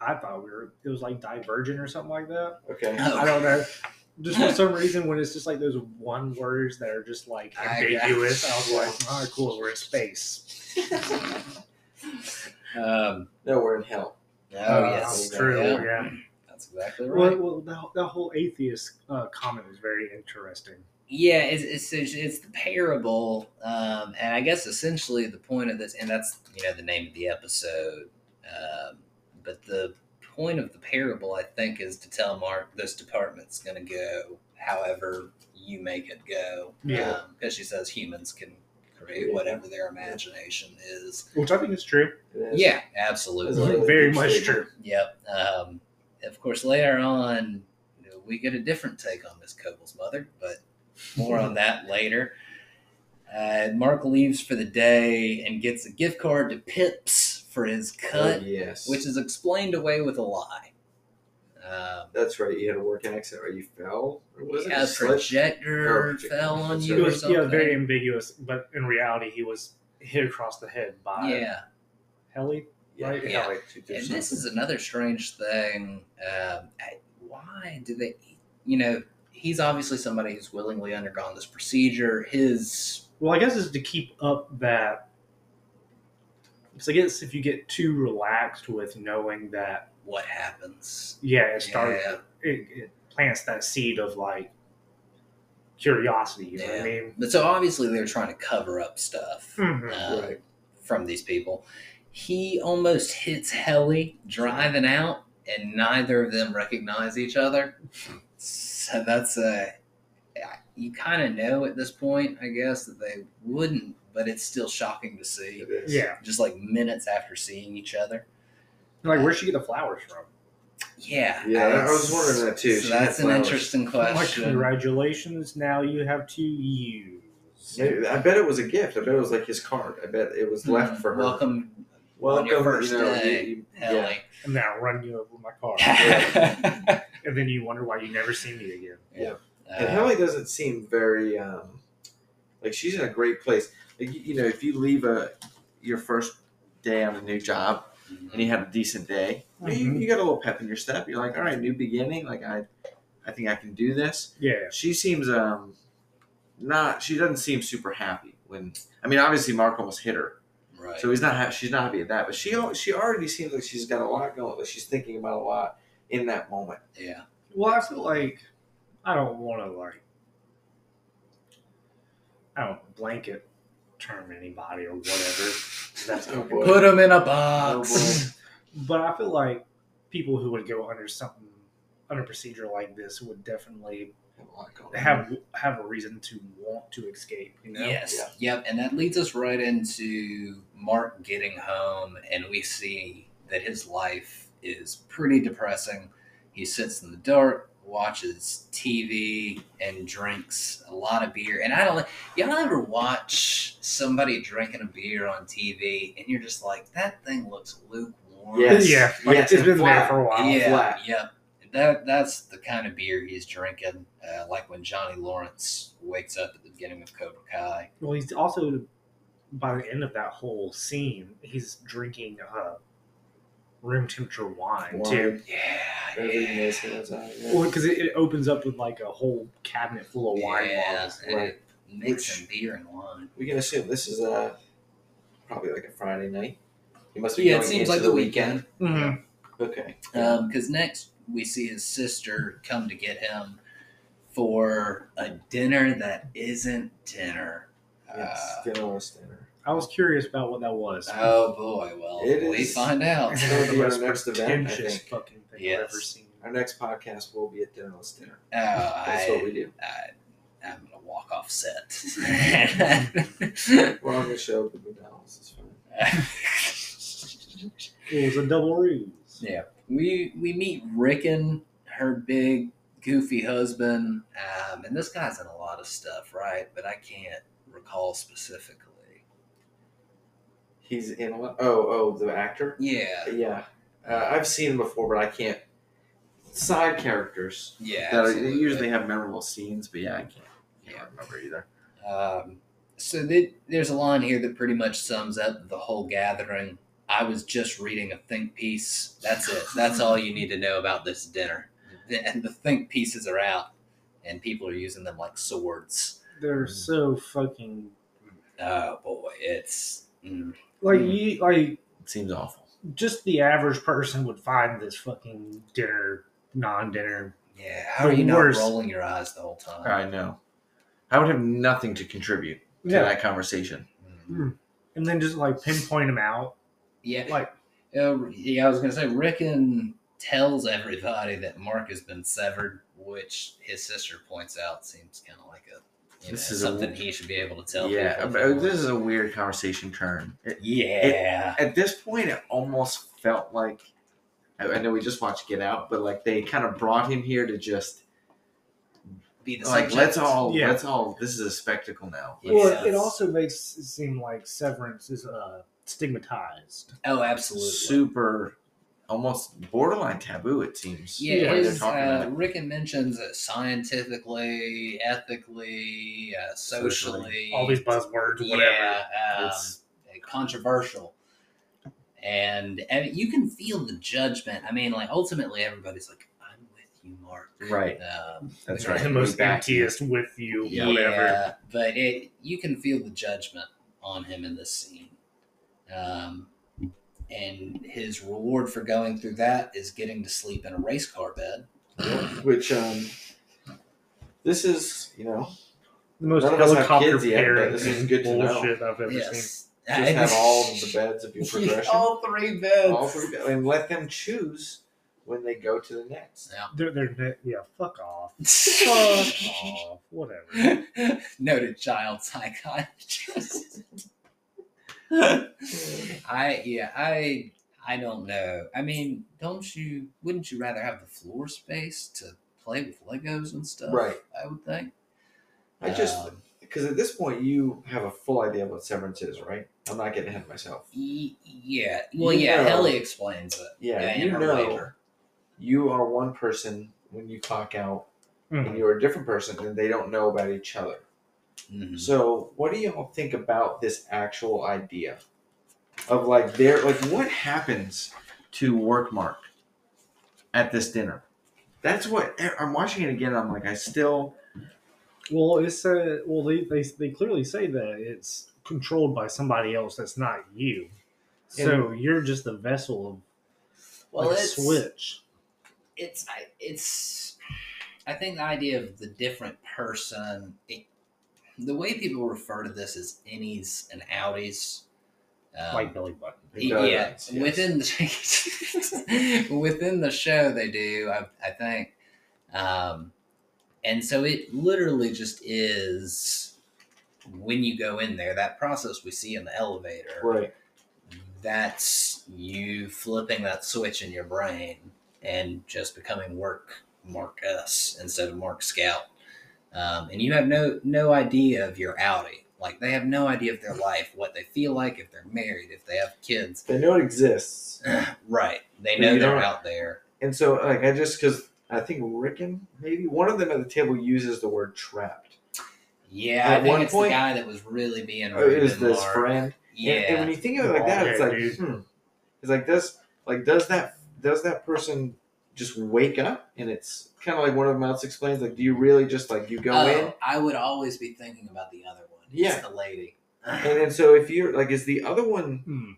I thought we were. It was like Divergent or something like that. Okay. <laughs> oh, I don't know. Just for some reason, when it's just like those one words that are just like ambiguous, I, guess. was like, "All right, cool, we're in space." Um, No, we're in hell. oh Uh, yes, true. Yeah, Yeah. That's exactly right. Well, well that, that whole atheist uh, comment was very interesting. yeah, it's, it's it's it's the parable, um, and I guess essentially the point of this, and that's you know the name of the episode, um, but the point of the parable, I think, is to tell Mark this department's going to go however you make it go. Yeah. because she says humans can create whatever their imagination is. Which I think is true. It is. Yeah, absolutely. a really very deep much statement. true. Yep. Um, of course, later on, you know, we get a different take on Miss Cobel's mother, but more on that <laughs> later. Uh, Mark leaves for the day and gets a gift card to Pips for his cut, Oh, yes. which is explained away with a lie. Um, That's right. You had a work accident, or you fell, or was it? a a slip? Oh, projector projector. fell on That's you It or was something. yeah, very ambiguous, but in reality, he was hit across the head by yeah. Helly. Yeah, Right? yeah. Yeah. like to do And this is another strange thing. Um, why do they, you know, he's obviously somebody who's willingly undergone this procedure. His, Well, I guess it's to keep up that. Because I guess if you get too relaxed with knowing that, what happens? yeah, it starts, Yeah. it, it plants that seed of like curiosity. You know what I mean? But so obviously they're trying to cover up stuff Mhm. um, Right. from these people. He almost hits Helly driving out, and neither of them recognize each other. So that's a. You kind of know at this point, I guess, that they wouldn't, but it's still shocking to see. It is. Yeah. just like minutes after seeing each other. Like, where'd she get the flowers from? Yeah, Yeah, I that's- was wondering that too. So that's an interesting Like, question. congratulations! Now you have to use. I bet it was a gift. I bet it was like his card. I bet it was left Hmm, for her. Welcome, Welcome, on your first you know, day, you- you- yeah. Ellie. And then I run you over with my car. Yeah. <laughs> and then you wonder why you never see me again. And Uh, Haley doesn't seem very um, like she's in a great place. Like you- you know, if you leave a your first day on a new job and you had a decent day, you, Mhm. you got a little pep in your step. You're like, all right, new beginning. Like I, I think I can do this. Yeah. She seems um, not. She doesn't seem super happy when. I mean, obviously Mark almost hit her, right. so he's not. Ha- she's not happy at that. But she she already seems like she's got a lot going. Like she's thinking about a lot in that moment. yeah. Well, I feel like I don't want to like I don't blanket term anybody or whatever. <laughs> That's Oh, boy. Put them in a Oh, box. boy. But I feel like people who would go under something under procedure like this would definitely Oh, have a lot going on. have have a reason to want to escape. You know? Yes. Yeah. Yep. And that leads us right into Mark getting home, and we see that his life is pretty depressing. He sits in the dark, watches TV, and drinks a lot of beer. And I don't. Y'all ever watch somebody drinking a beer on TV, and you're just like, that thing looks lukewarm. Yes. Yeah. Like, Yes, it's and been there for a while. yeah, flat. yep. That that's the kind of beer he's drinking, uh, like when Johnny Lawrence wakes up at the beginning of Cobra Kai. Well, he's also by the end of that whole scene, he's drinking uh, room temperature wine, Wine. too. Yeah, Everything is. Yeah. Well, because it, it opens up with like a whole cabinet full of wine yeah, bottles. and right. it mixing beer and wine. We can assume this is uh, probably like a Friday night. He must be Yeah, it seems like the weekend. Mhm. Okay. Because next we see his sister come to get him for a dinner that isn't dinner. Yes. Uh, Dinner dinner. I was curious about what that was. oh boy, well It we is- find out. It's gonna be our next event, I think. fucking thing Yes. I've ever seen. Our next podcast will be at dinnerless dinner. Oh, That's what we do. I, I'm gonna walk off set. <laughs> We're on the show, but McDonald's is fine. It was a double ruse. Yeah. We we meet Ricken, her big goofy husband, um, and this guy's in a lot of stuff, right? But I can't recall specifically. He's in a lot. Oh, oh, the actor. Yeah, Yeah, uh, I've seen him before, but I can't. Side characters yeah. that are, they usually have memorable scenes, but yeah, I can't. Yeah. can't remember either. Um, so th- there's a line here that pretty much sums up the whole gathering. I was just reading a think piece. That's it. That's all you need to know about this dinner. And the think pieces are out, and people are using them like swords. They're so fucking Oh boy, it's mm, like Mm. you like It seems awful. just the average person would find this fucking dinner non-dinner. yeah. How are The you not rolling your eyes the whole time? I know. I would have nothing to contribute to Yeah, that conversation. Mm. and then just like pinpoint them out. Yeah, Like Uh, yeah, I was gonna say Ricken tells everybody that Mark has been severed, which his sister points out seems kind of like a you This know, is a- something he should be able to tell. yeah, people. this is a weird conversation turn. It- yeah, at this point, it almost felt like I, I know we just watched Get Out, but like they kind of brought him here to just be the like subject. let's all Yeah. let's all this is a spectacle now. well, it also makes it seem like Severance is uh, stigmatized. oh, absolutely. Super, almost borderline taboo. It seems. Yeah, the way his, uh, about it. Ricken mentions that scientifically, ethically, uh, socially, Socially. All these buzzwords, whatever. yeah, um, It's- controversial. And, and you can feel the judgment. I mean, like ultimately, everybody's like, "I'm with you, Mark." Right. Um, That's right. the most We back you. emptiest with you, Yeah, whatever. but it you can feel the judgment on him in this scene. Um, and his reward for going through that is getting to sleep in a race car bed. <coughs> Which um, this is you know The most None of us have helicopter kids yet, but this is good to know. I've ever seen. Yes. just have all <laughs> the beds of your <laughs> progression. all three beds. all three beds, and let them choose when they go to the next. They're, they're, ne- yeah, fuck off. <laughs> Fuck off. Whatever. Noted child psychiatrist. <laughs> I yeah I I don't know. I mean, don't you? Wouldn't you rather have the floor space to play with Legos and stuff? Right. I would think. I just Um, because at this point you have a full idea of what Severance is, right? I'm not getting ahead of myself. y- yeah. Well, You yeah. know. Helly explains it. Yeah, you know, later. you are one person when you clock out, and Mhm. you're a different person, and they don't know about each other. Mhm. So, what do y'all think about this actual idea of like there, like what happens to work Mark at this dinner? That's what I'm watching it again. I'm like, I still, Well, it's uh, well they, they they clearly say that it's controlled by somebody else that's not you. So you're just a vessel of Well, like a it's switch. it's I- it's I think the idea of the different person. It, the way people refer to this is innies and outies. Um, like belly button. It yeah, yes. within the <laughs> within the show they do, I, I think, um, and so it literally just is when you go in there. That process we see in the elevator, right? that's you flipping that switch in your brain and just becoming work Mark S instead of Mark Scout, um, and you have no no idea of your outing. Like they have no idea of their life, what they feel like, if they're married, if they have kids. They know it exists, <clears throat> right. They know they're out there. and so like I just because I think Ricken maybe one of them at the table uses the word trapped. Yeah, At I think one it's point- the guy that was really being Or rude. is and this Mark. friend? Yeah. And, and when you think of it like that, it's like, hmm. It's like does like does that does that person just wake up and it's kind of like one of them else explains like do you really just like you go oh, in I would always be thinking about the other one. Yeah. It's the lady. and then so if you're like is the other one Hmm.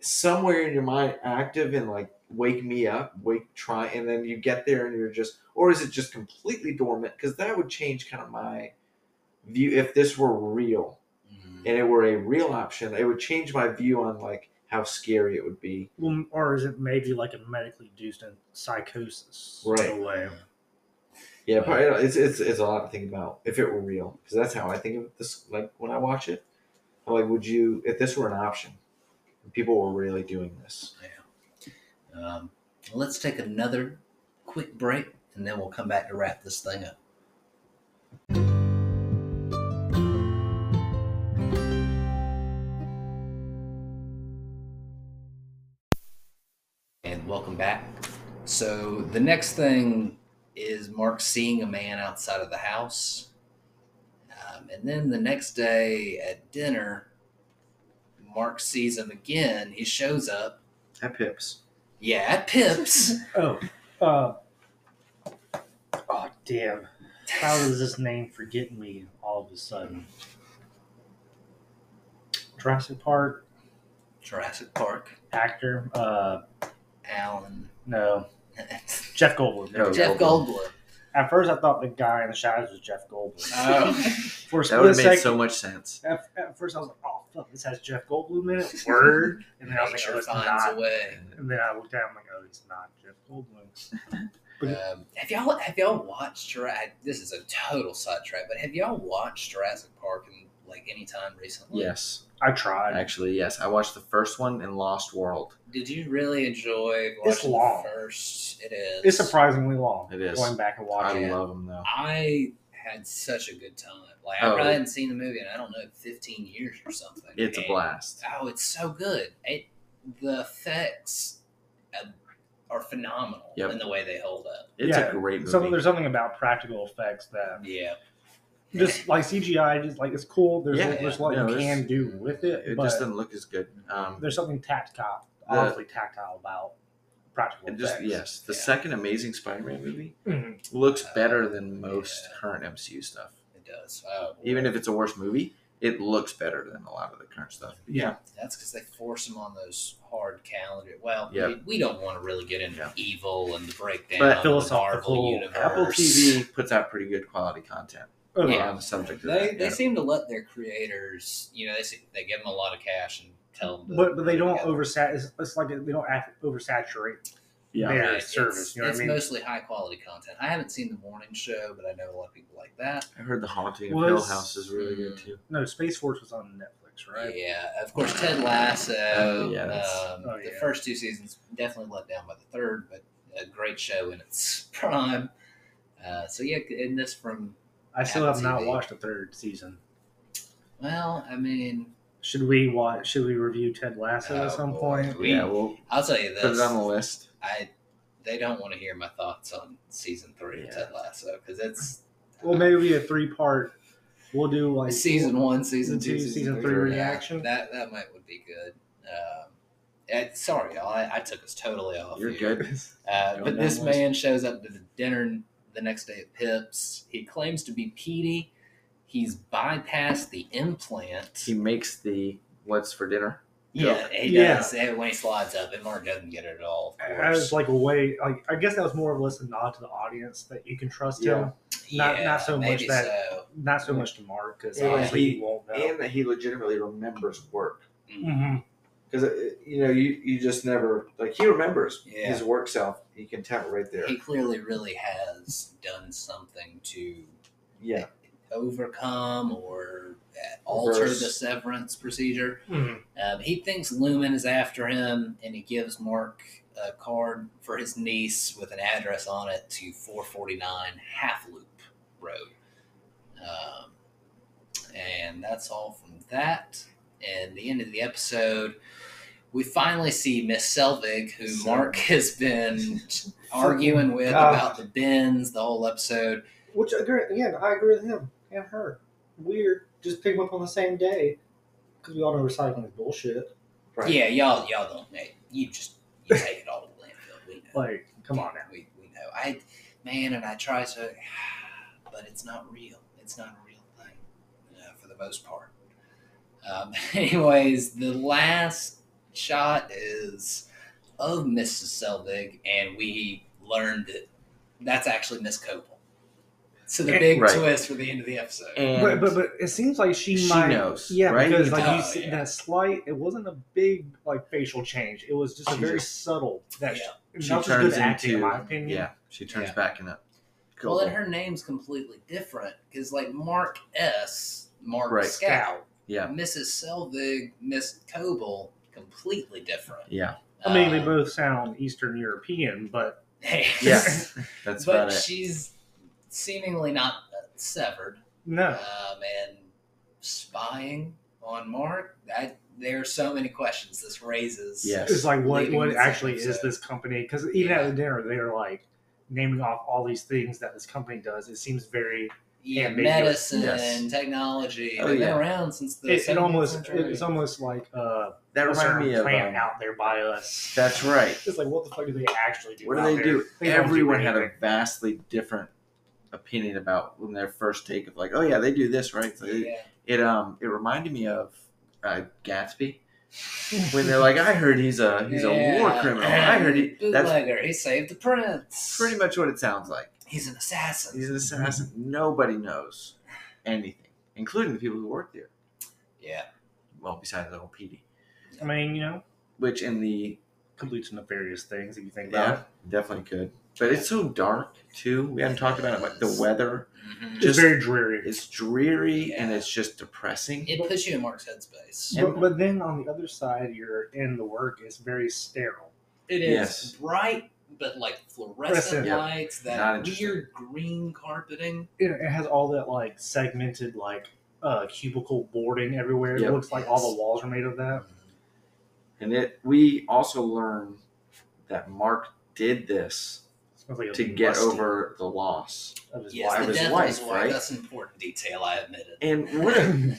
somewhere in your mind active and like wake me up wake try and then you get there and you're just or is it just completely dormant because that would change kind of my view if this were real Mm. and it were a real option it would change my view on like how scary it would be Well, or is it maybe like a medically induced psychosis? Right. In way. Yeah, probably, it's, it's it's a lot to think about if it were real, because that's how I think of this. Like when I watch it, I'm like, would you, if this were an option, and people were really doing this? Um, let's take another quick break and then we'll come back to wrap this thing up. So, the next thing is Mark seeing a man outside of the house. Um, and then the next day at dinner, Mark sees him again. He shows up. At Pips, Yeah, at Pips. <laughs> Oh. Uh, oh damn! How does this name forget me all of a sudden? Jurassic Park Jurassic Park. actor. Uh, Alan. no, Jeff Goldblum. Oh, Jeff Goldblum. Goldblum. At first, I thought the guy in the shadows was Jeff Goldblum. Oh. <laughs> For that would have made second, so much sense. at, at first I was like, "Oh fuck, this has Jeff Goldblum in it." Word, and then I was like, Nature "Oh, it's not." a way. And then I looked down, I'm like, "Oh, it's not Jeff Goldblum." Um, have y'all have y'all watched Jurassic? This is a total sidetrack, but have y'all watched Jurassic Park in like any time recently? Yes, I tried. actually, yes. I watched the first one in Lost World. Did you really enjoy It's watching long. the first? It is. It's surprisingly long. It is. Going back and watching I it. love them though. I had such a good time. Like I Oh. probably hadn't seen the movie in I don't know, fifteen years or something. It's a blast. Oh, it's so good. It the effects uh, are phenomenal Yep. in the way they hold up. It's Yeah, a great movie. So there's something about practical effects that Yeah. Just like CGI, just like it's cool. There's Yeah, there's yeah. what No, you can do with it, it but just doesn't look as good. Um, there's something tactile, The- obviously tactile about practical it just effects. yes, the Yeah. second Amazing Spider-Man movie Mhm. looks Uh, better than most yeah. current MCU stuff. It does. Oh, Even if it's a worse movie, it looks better than a lot of the current stuff. Yeah, that's because they force them on those hard calendar. Well, Yep. we, we don't want to really get into Yeah. evil and the breakdown But of the Marvel universe. Apple TV puts out pretty good quality content Oh, Yeah. on the subject of They, that. they yeah. seem to let their creators, you know, they see, they give them a lot of cash and tell them. To but but they don't together. oversat. It's, it's like they don't act, oversaturate. Yeah. their Right, service. It's, you know what it's I mean? mostly high quality content. I haven't seen the morning show, but I know a lot of people like that. I heard the Haunting of Was- Hill House is really good too. No, Space Force was on Netflix, Netflix, right? Yeah, of course, Ted Lasso. Oh, yeah, um, Oh, The yeah. first two seasons definitely let down by the third, but a great show in its <laughs> prime. Uh, so yeah, and this from I still Apple have not TV. watched the third season. well, I mean, Should we watch? Should we review Ted Lasso Oh, at some boy. point? We- yeah, we'll I'll tell you put this: it on the list. I they don't want to hear my thoughts on season three Yeah. of Ted Lasso because it's Well, maybe a three part. We'll do like season one, season two, Season season, two, three, three Yeah, reaction. that that might would be good. Um, sorry, y'all, I, I took us totally off. You're here. good. Uh, but this man shows up to the dinner the next day at Pips. He claims to be Petey. He's bypassed the implant. He makes the what's for dinner. yeah, he Yeah. does. And when he slides up, and Mark doesn't get it at all. Of as course. like a way. Like I guess that was more or less a nod to the audience that you can trust Yeah. him. not- not so much that- So. Not so much to Mark because obviously he- he won't know. And that he legitimately remembers work. hmm Because you know, you, you just never like he remembers Yeah. his work self. You can tell right there. He clearly really has done something to yeah, overcome or uh, alter Reverse. the severance procedure. hmm Um, he thinks Lumon is after him, and he gives Mark a card for his niece with an address on it to 449 Half Loop Road. Um, and that's all from that. And the end of the episode, we finally see Miss Selvig, who Selvig. Mark has been <laughs> arguing with God. about the bins the whole episode. Which agree- again, I agree with him and her. Weird, just pick them up on the same day because we all know recycling is bullshit. right. Yeah, y'all, y'all don't. Hey, you just you take it all to the landfill. We know. Like, come on now. We, we know. I, man, and I try to, but it's not real. It's not a real thing uh, for the most part. Um, <laughs> anyways, the last shot is of Mrs. Selvig, and we learned that that's actually Miss Cobel. So the big Right. twist for the end of the episode. And But, but but it seems like she, She might knows, Yeah, right? because like can you tell. see Oh, yeah. that slight, it wasn't a big like facial change. It was just a very just- subtle. That Yeah. she, she turns good acting, in into my opinion. yeah, she turns Yeah. back into Well, and her name's completely different because, like, Mark S. Mark Right. Scout, yeah, Mrs. Selvig, Miss Cobel, completely different. yeah, I mean, they Um, both sound Eastern European, but hey, <laughs> yeah. <laughs> That's but about it. she's seemingly not uh, severed no. um, and spying on Mark. I, there are so many questions this raises. Yes. It's like what what this actually is this company? Because even Yeah. at the dinner, they are like naming off all these things that this company does. It seems very. Yeah, medicine, Yes. technology. Oh, They've yeah. been around since the. It, it almost century. it's almost like uh, that a reminded certain me of plant um, out there by us. that's right. It's like what the fuck do they actually do? What do they there? do? They don't do Everyone had a vastly different opinion about when their first take of like, oh yeah, they do this right. So it, yeah. it um it reminded me of uh, Gatsby when they're like, I heard he's a he's a war criminal. I heard he that's bootlegger. He saved the prince. pretty much what it sounds like. He's an assassin. He's an assassin. Nobody knows anything, including the people who work there. yeah. Well, besides little Petey, I mean, you know, which in the complete nefarious things if you think about yeah about definitely could, but it's so dark too. We haven't talked about it, but the Yes. weather. Mhm. it. It's Just- very dreary. It's dreary and it's just depressing. It puts you in Mark's headspace. And- but, but then on the other side, you're in the work. It's very sterile. It is Yes. bright, but like fluorescent Fluorescent. Yeah. lights, that weird green carpeting. It, it has all that like segmented like uh cubicle boarding everywhere. Yep. It looks like all the walls are made of that. And it we also learn that Mark did this like to get over the loss. of his Yes, wife. the his wife, of his wife. right? That's an important detail. I admit it. And what a, <laughs>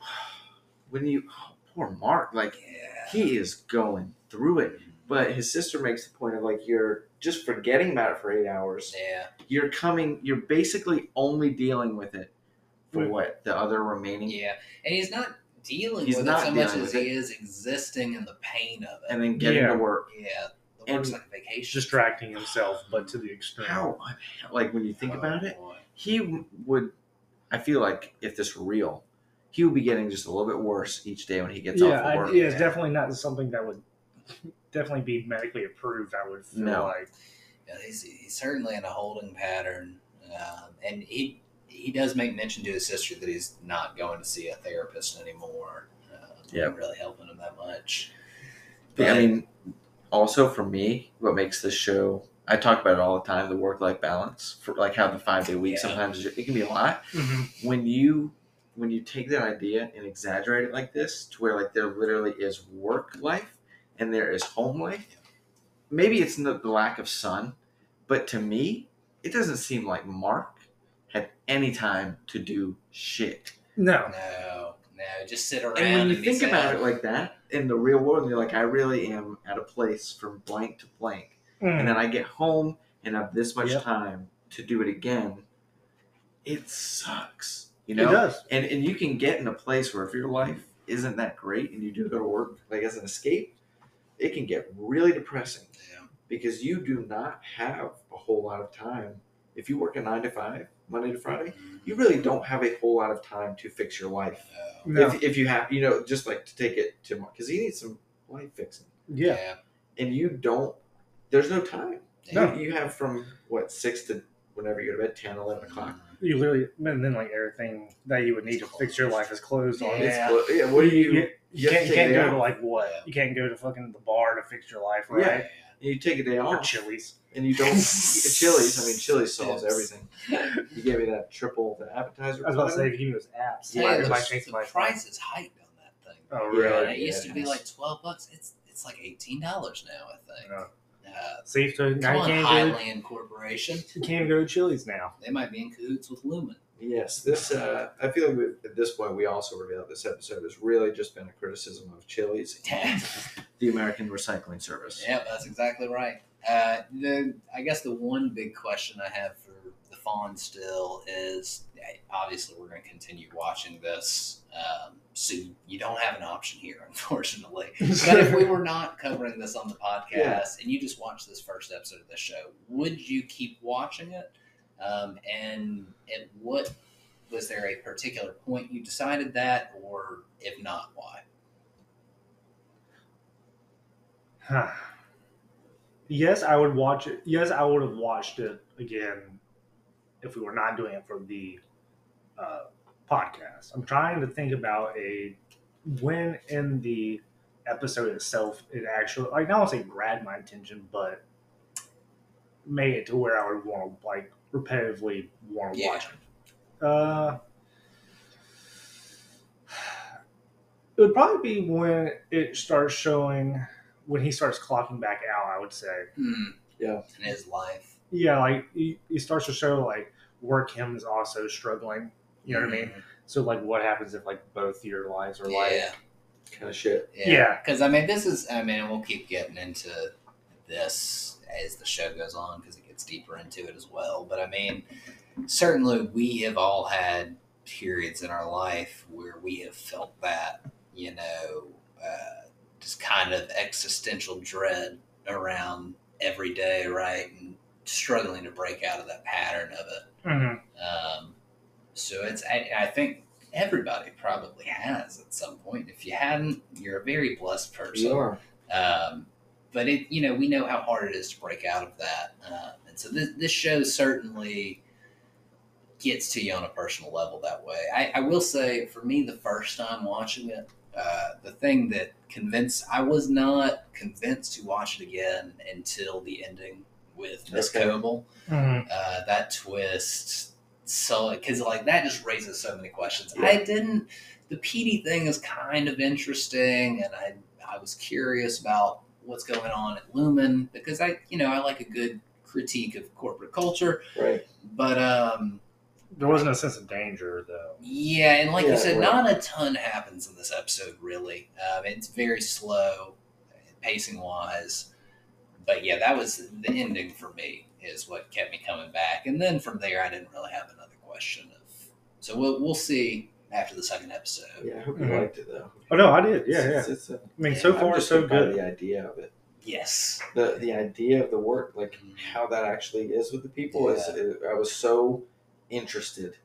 <sighs> when you oh, <sighs> poor Mark, like Yeah. he is going through it. But his sister makes the point of like you're just forgetting about it for eight hours. Yeah. You're coming. You're basically only dealing with it for what the other remaining, Yeah. And he's not dealing He's with not it so much as with he is existing in the pain of it. and then getting Yeah. to work. yeah. The work's And like vacation. distracting himself, but to the extreme. How like when you think Oh, about it, boy. he would. I feel like if this were real, he would be getting just a little bit worse each day when he gets yeah, off of I, work. yeah, it's Yeah. definitely not something that would definitely be medically approved. I would feel No. like. Yeah, he's, he's certainly in a holding pattern, um, and he he does make mention to his sister that he's not going to see a therapist anymore. Yeah. really helping him that much. But, I mean, also for me, what makes this show, I talk about it all the time, the work life balance, for like how the five day week Yeah. sometimes it can be a lot. Mhm. When you when you take that idea and exaggerate it like this to where like there literally is work life and there is home life, maybe it's not the lack of sun, but to me, it doesn't seem like Mark had any time to do shit. No. No, no, just sit around. And when you be think about sad. it like that in the real world, you're like, I really am at a place from blank to blank. Mm. And then I get home and have this much Yep. time to do it again. It sucks. You know? it know? does. And and you can get in a place where if your life isn't that great and you do go to work like as an escape, it can get really depressing Yeah. because you do not have a whole lot of time. If you work a nine to five, Monday to Friday, mm-hmm. you really don't have a whole lot of time to fix your life. No. No. If, if you have, you know, just like to take it to because you need some life fixing, yeah. and you don't. There's no time. No. You, you have from what six to whenever you go to bed, 10, 11 o'clock. Mm-hmm. You literally, and then like everything that you would need to fix your life is closed on. Yeah. It's clo- yeah. What do you? You, you have can't, you can't a day go to like what? Yeah. You can't go to fucking the bar to fix your life, right? Yeah. right? You take a day Or off, Chili's. and you don't. <laughs> Chili's. I mean, Chili's solves Yes. everything. <laughs> You gave me that triple the appetizer. I was about to say, platter. if you give me those apps, Yeah, yeah, it it the, the my price is hiked on that thing. Oh, Yeah, really? it used yeah, to be like twelve bucks. It's it's like eighteen dollars now. I think. Yeah. Uh, See, so come now you can't, go, Highland Corporation. you can't even go to Chili's now. They might be in cahoots with Lumon. Yes, this. Uh, I feel like at this point we also revealed this episode has really just been a criticism of Chili's, <laughs> the American Recycling Service. Yeah, that's exactly right. Uh, the I guess the one big question I have for the Fawn still is obviously we're going to continue watching this, um, so you don't have an option here, <laughs> unfortunately. But if we were not covering this on the <laughs> podcast Yeah. and you just watched this first episode of the show, would you keep watching it? Um, and at what was there a particular point you decided that, or if not, why? yes, I would watch it. Yes, I would have watched it again if we were not doing it for the uh, podcast. I'm trying to think about a when in the episode itself it actually like want to say grabbed my attention, but made it to where I would want to like repetitively want to Yeah. watch it. Uh, it would probably be when it starts showing when he starts clocking back out. I would say. Hmm. Yeah. In his life. Yeah, like he, he starts to show like where Kim is also struggling. You know what I mean? So like, what happens if like both your lives are like, Yeah. Kind of shit. Yeah. Because I mean, this is. I mean, we'll keep getting into this as the show goes on because it gets deeper into it as well. But I mean, certainly we have all had periods in our life where we have felt that, you know, uh, just kind of existential dread around every day, right? And struggling to break out of that pattern of it. Mhm. Um, so it's I, I think everybody probably has at some point. If you hadn't, you're a very blessed person. You are. Um, but it you know we know how hard it is to break out of that, um, and so this this show certainly gets to you on a personal level that way. I, I will say for me the first time watching it, uh, the thing that convinced I was not convinced to watch it again until the ending with Miss Okay. Cobel Mhm. uh, that twist so because like that just raises so many questions Yeah. i didn't the pd thing is kind of interesting and i i was curious about what's going on at lumon because i you know i like a good critique of corporate culture Right. but um There wasn't a sense of danger though. yeah and like Yeah, you said right. not a ton happens in this episode really um, it's very slow pacing wise but yeah that was the ending for me is what kept me coming back and then from there i didn't really have another question of so we'll, we'll see after the second episode Yeah, I hope you Mhm. liked it though. Oh no, I did. Yeah, yeah. It's, it's a, I mean, Yeah, so I'm far just so hooked by good. The idea of it, yes the the idea of the work, like Mhm. how that actually is with the people, is Yeah. I was so interested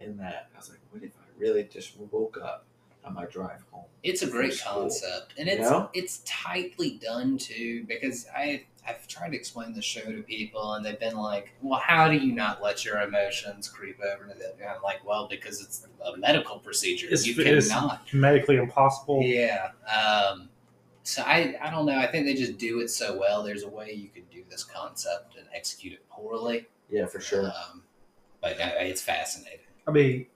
in that. I was like, what if I really just woke up on my drive home. It's a great concept, and You it's know? it's tightly done too. Because I I've tried to explain the show to people, and they've been like, "Well, how do you not let your emotions creep over to that?" And I'm like, "Well, because it's a medical procedure. It's- you it's- cannot." Medically impossible. Yeah. Um, so I I don't know. I think they just do it so well. There's a way you could do this concept and execute it poorly. Yeah, for sure. Um, but I, it's fascinating. I mean,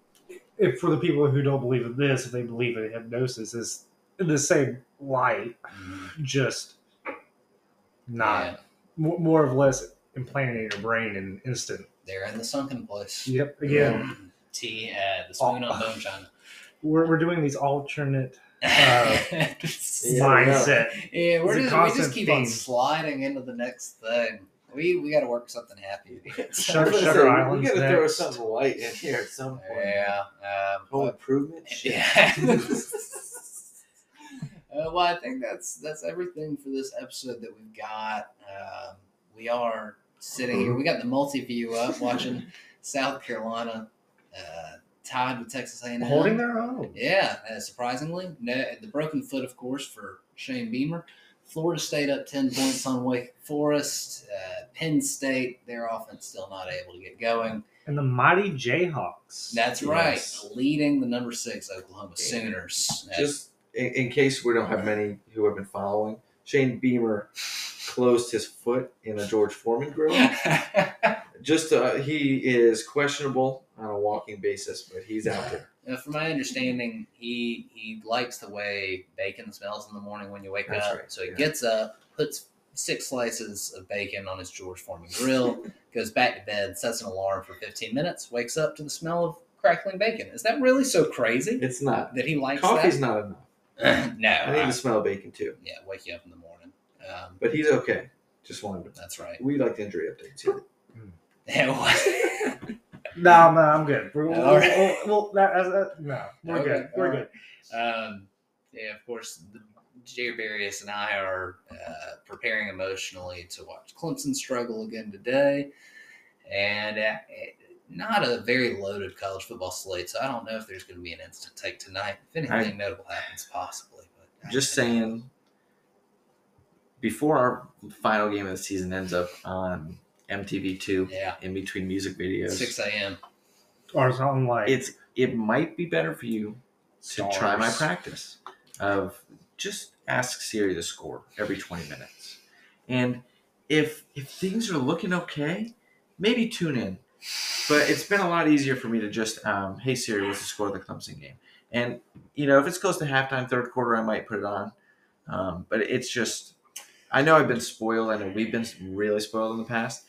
if for the people who don't believe in this, if they believe in hypnosis, is in the same light, just not Yeah. mo- more or less implanted in your brain in instant. They're in the sunken place. Yep. Again, Tea, uh, the spoon Oh. on bone china. we're, we're doing these alternate yeah, <laughs> Yeah, mindset. we're just, we just constant keep on sliding into the next thing. We we got to work something happy. Sugar- I was gonna Sugar say, Island's we gotta throw something light in here at some point. yeah. Um, Home but- improvement. <laughs> Shit. Yeah. <laughs> uh, well, I think that's that's everything for this episode that we've got. Um, we are sitting here. We got the multi view up, watching South Carolina uh, tied with Texas A&M. Holding their own. Yeah, uh, surprisingly, no, the broken foot, of course, for Shane Beamer. Florida State up ten points on Wake Forest. Uh, Penn State, their offense still not able to get going. And the mighty Jayhawks. That's Yes. right, leading the number six Oklahoma Sooners. Uh, Just in, in case we don't have many who have been following, Shane Beamer closed his foot in a George Foreman grill. <laughs> Just uh, he is questionable on a walking basis, but he's out there. <laughs> Uh, from my understanding, he he likes the way bacon smells in the morning when you wake That's up. right, So he yeah. gets up, puts six slices of bacon on his George Foreman grill, <laughs> goes back to bed, sets an alarm for 15 minutes, wakes up to the smell of crackling bacon. Is that really so crazy It's not. that he likes Coffee's not enough. <laughs> no. I need I- to smell bacon too, yeah, wake you up in the morning. Um, but he's okay. Just wanted to. that's right. We like the injury updates. here. No, <laughs> no, I'm good. We're, we'll, All right. we'll, we'll- that, that's- that- no, we're Okay, good. We're all good. Um, yeah, of course, the, Jair Barrios and I are uh, preparing emotionally to watch Clemson struggle again today, and uh, not a very loaded college football slate. So I don't know if there's going to be an instant take tonight. If anything notable happens, possibly. But Just saying, before our final game of the season ends up on MTV2, Yeah, in between music videos, six a.m. Or something like it's it might be better for you to try my practice of just ask Siri to score every 20 minutes. And if if things are looking okay, maybe tune in. But it's been a lot easier for me to just, um, hey Siri, what's the score of the Clemson game? And you know, if it's close to halftime, third quarter, I might put it on. Um, but it's just, I know I've been spoiled. I know we've been really spoiled in the past.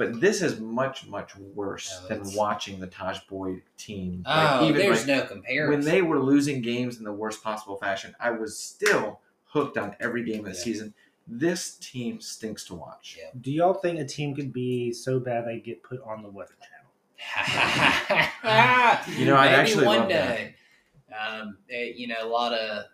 But this is much, much worse Yeah, than watching the Tajh Boyd team. Oh, there's like, no comparison. when they were losing games in the worst possible fashion, I was still hooked on every game of the Yeah. season. This team stinks to watch. Yeah. Do y'all think a team could be so bad they get put on the Weather Channel? <laughs> You know, I'd Maybe actually one love that. day. Um, eh, you know, a lot of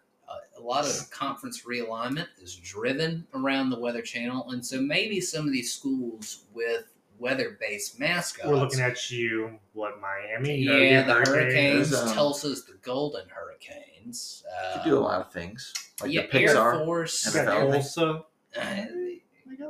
a lot of conference realignment is driven around the Weather Channel, and so maybe some of these schools with weather-based mascots. We're looking at you, what Miami? You yeah, get the Hurricanes. There's, um, Tulsa's the Golden Hurricanes. You Uh, could do a lot of things, like yeah, the Pixar. Air Force. You got NFL. Tulsa. Uh,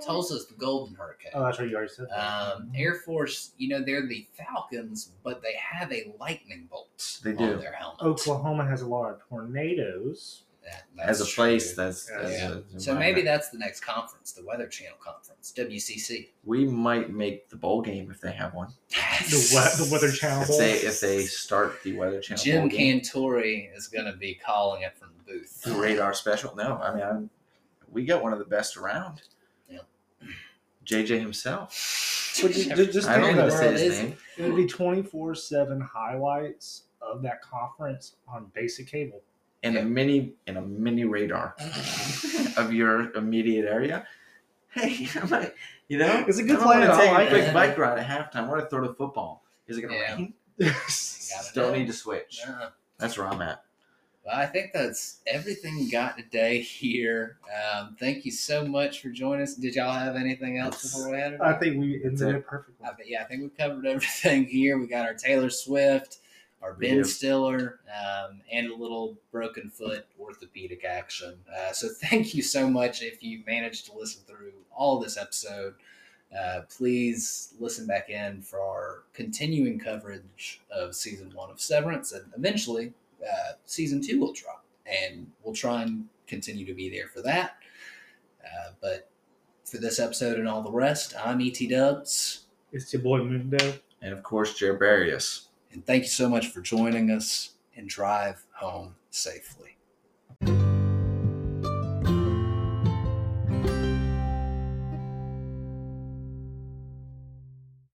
Tulsa's the Golden Hurricane. Oh, that's right. You already said. Um, Air Force, you know, they're the Falcons, but they have a lightning bolt They on do. their helmet. Oklahoma has a lot of tornadoes. That- As a place, true. that's, Yeah. that's Yeah. a- So environment. maybe that's the next conference, the Weather Channel conference, WCC. we might make the bowl game if they have one. The, we- the Weather Channel. If they if they start the Weather Channel Jim bowl game. Cantore is going to be calling it from the booth. the radar special. No, I mean I'm, we got one of the best around. Yeah. JJ himself. But ju- ju- just I don't think need say it. is his name. It would be 24 7 highlights of that conference on basic cable. In Yeah. a mini in a mini radar <laughs> of your immediate area. Hey, <laughs> I might, you know, It's a good plan, want to I take like a quick it. bike ride at halftime. I want to throw the football. Is it going to Yeah. rain? <laughs> Gotta Don't know. need to switch. Yeah. That's where I'm at. Well, I think that's everything we got today here. Um, thank you so much for joining us. Did y'all have anything else That's- before we had it? I think we That's ended it. it perfectly. I yeah, I think we covered everything here. We got our Taylor Swift, our We Ben do. Stiller, um, and a little broken foot orthopedic action. Uh, so thank you so much if you managed to listen through all this episode. Uh, please listen back in for our continuing coverage of season one of Severance, and eventually uh, season two will drop, and we'll try and continue to be there for that. Uh, but for this episode and all the rest, I'm ET Dubs, It's your boy Mundo. And of course, Gerbarius. And thank you so much for joining us and drive home safely.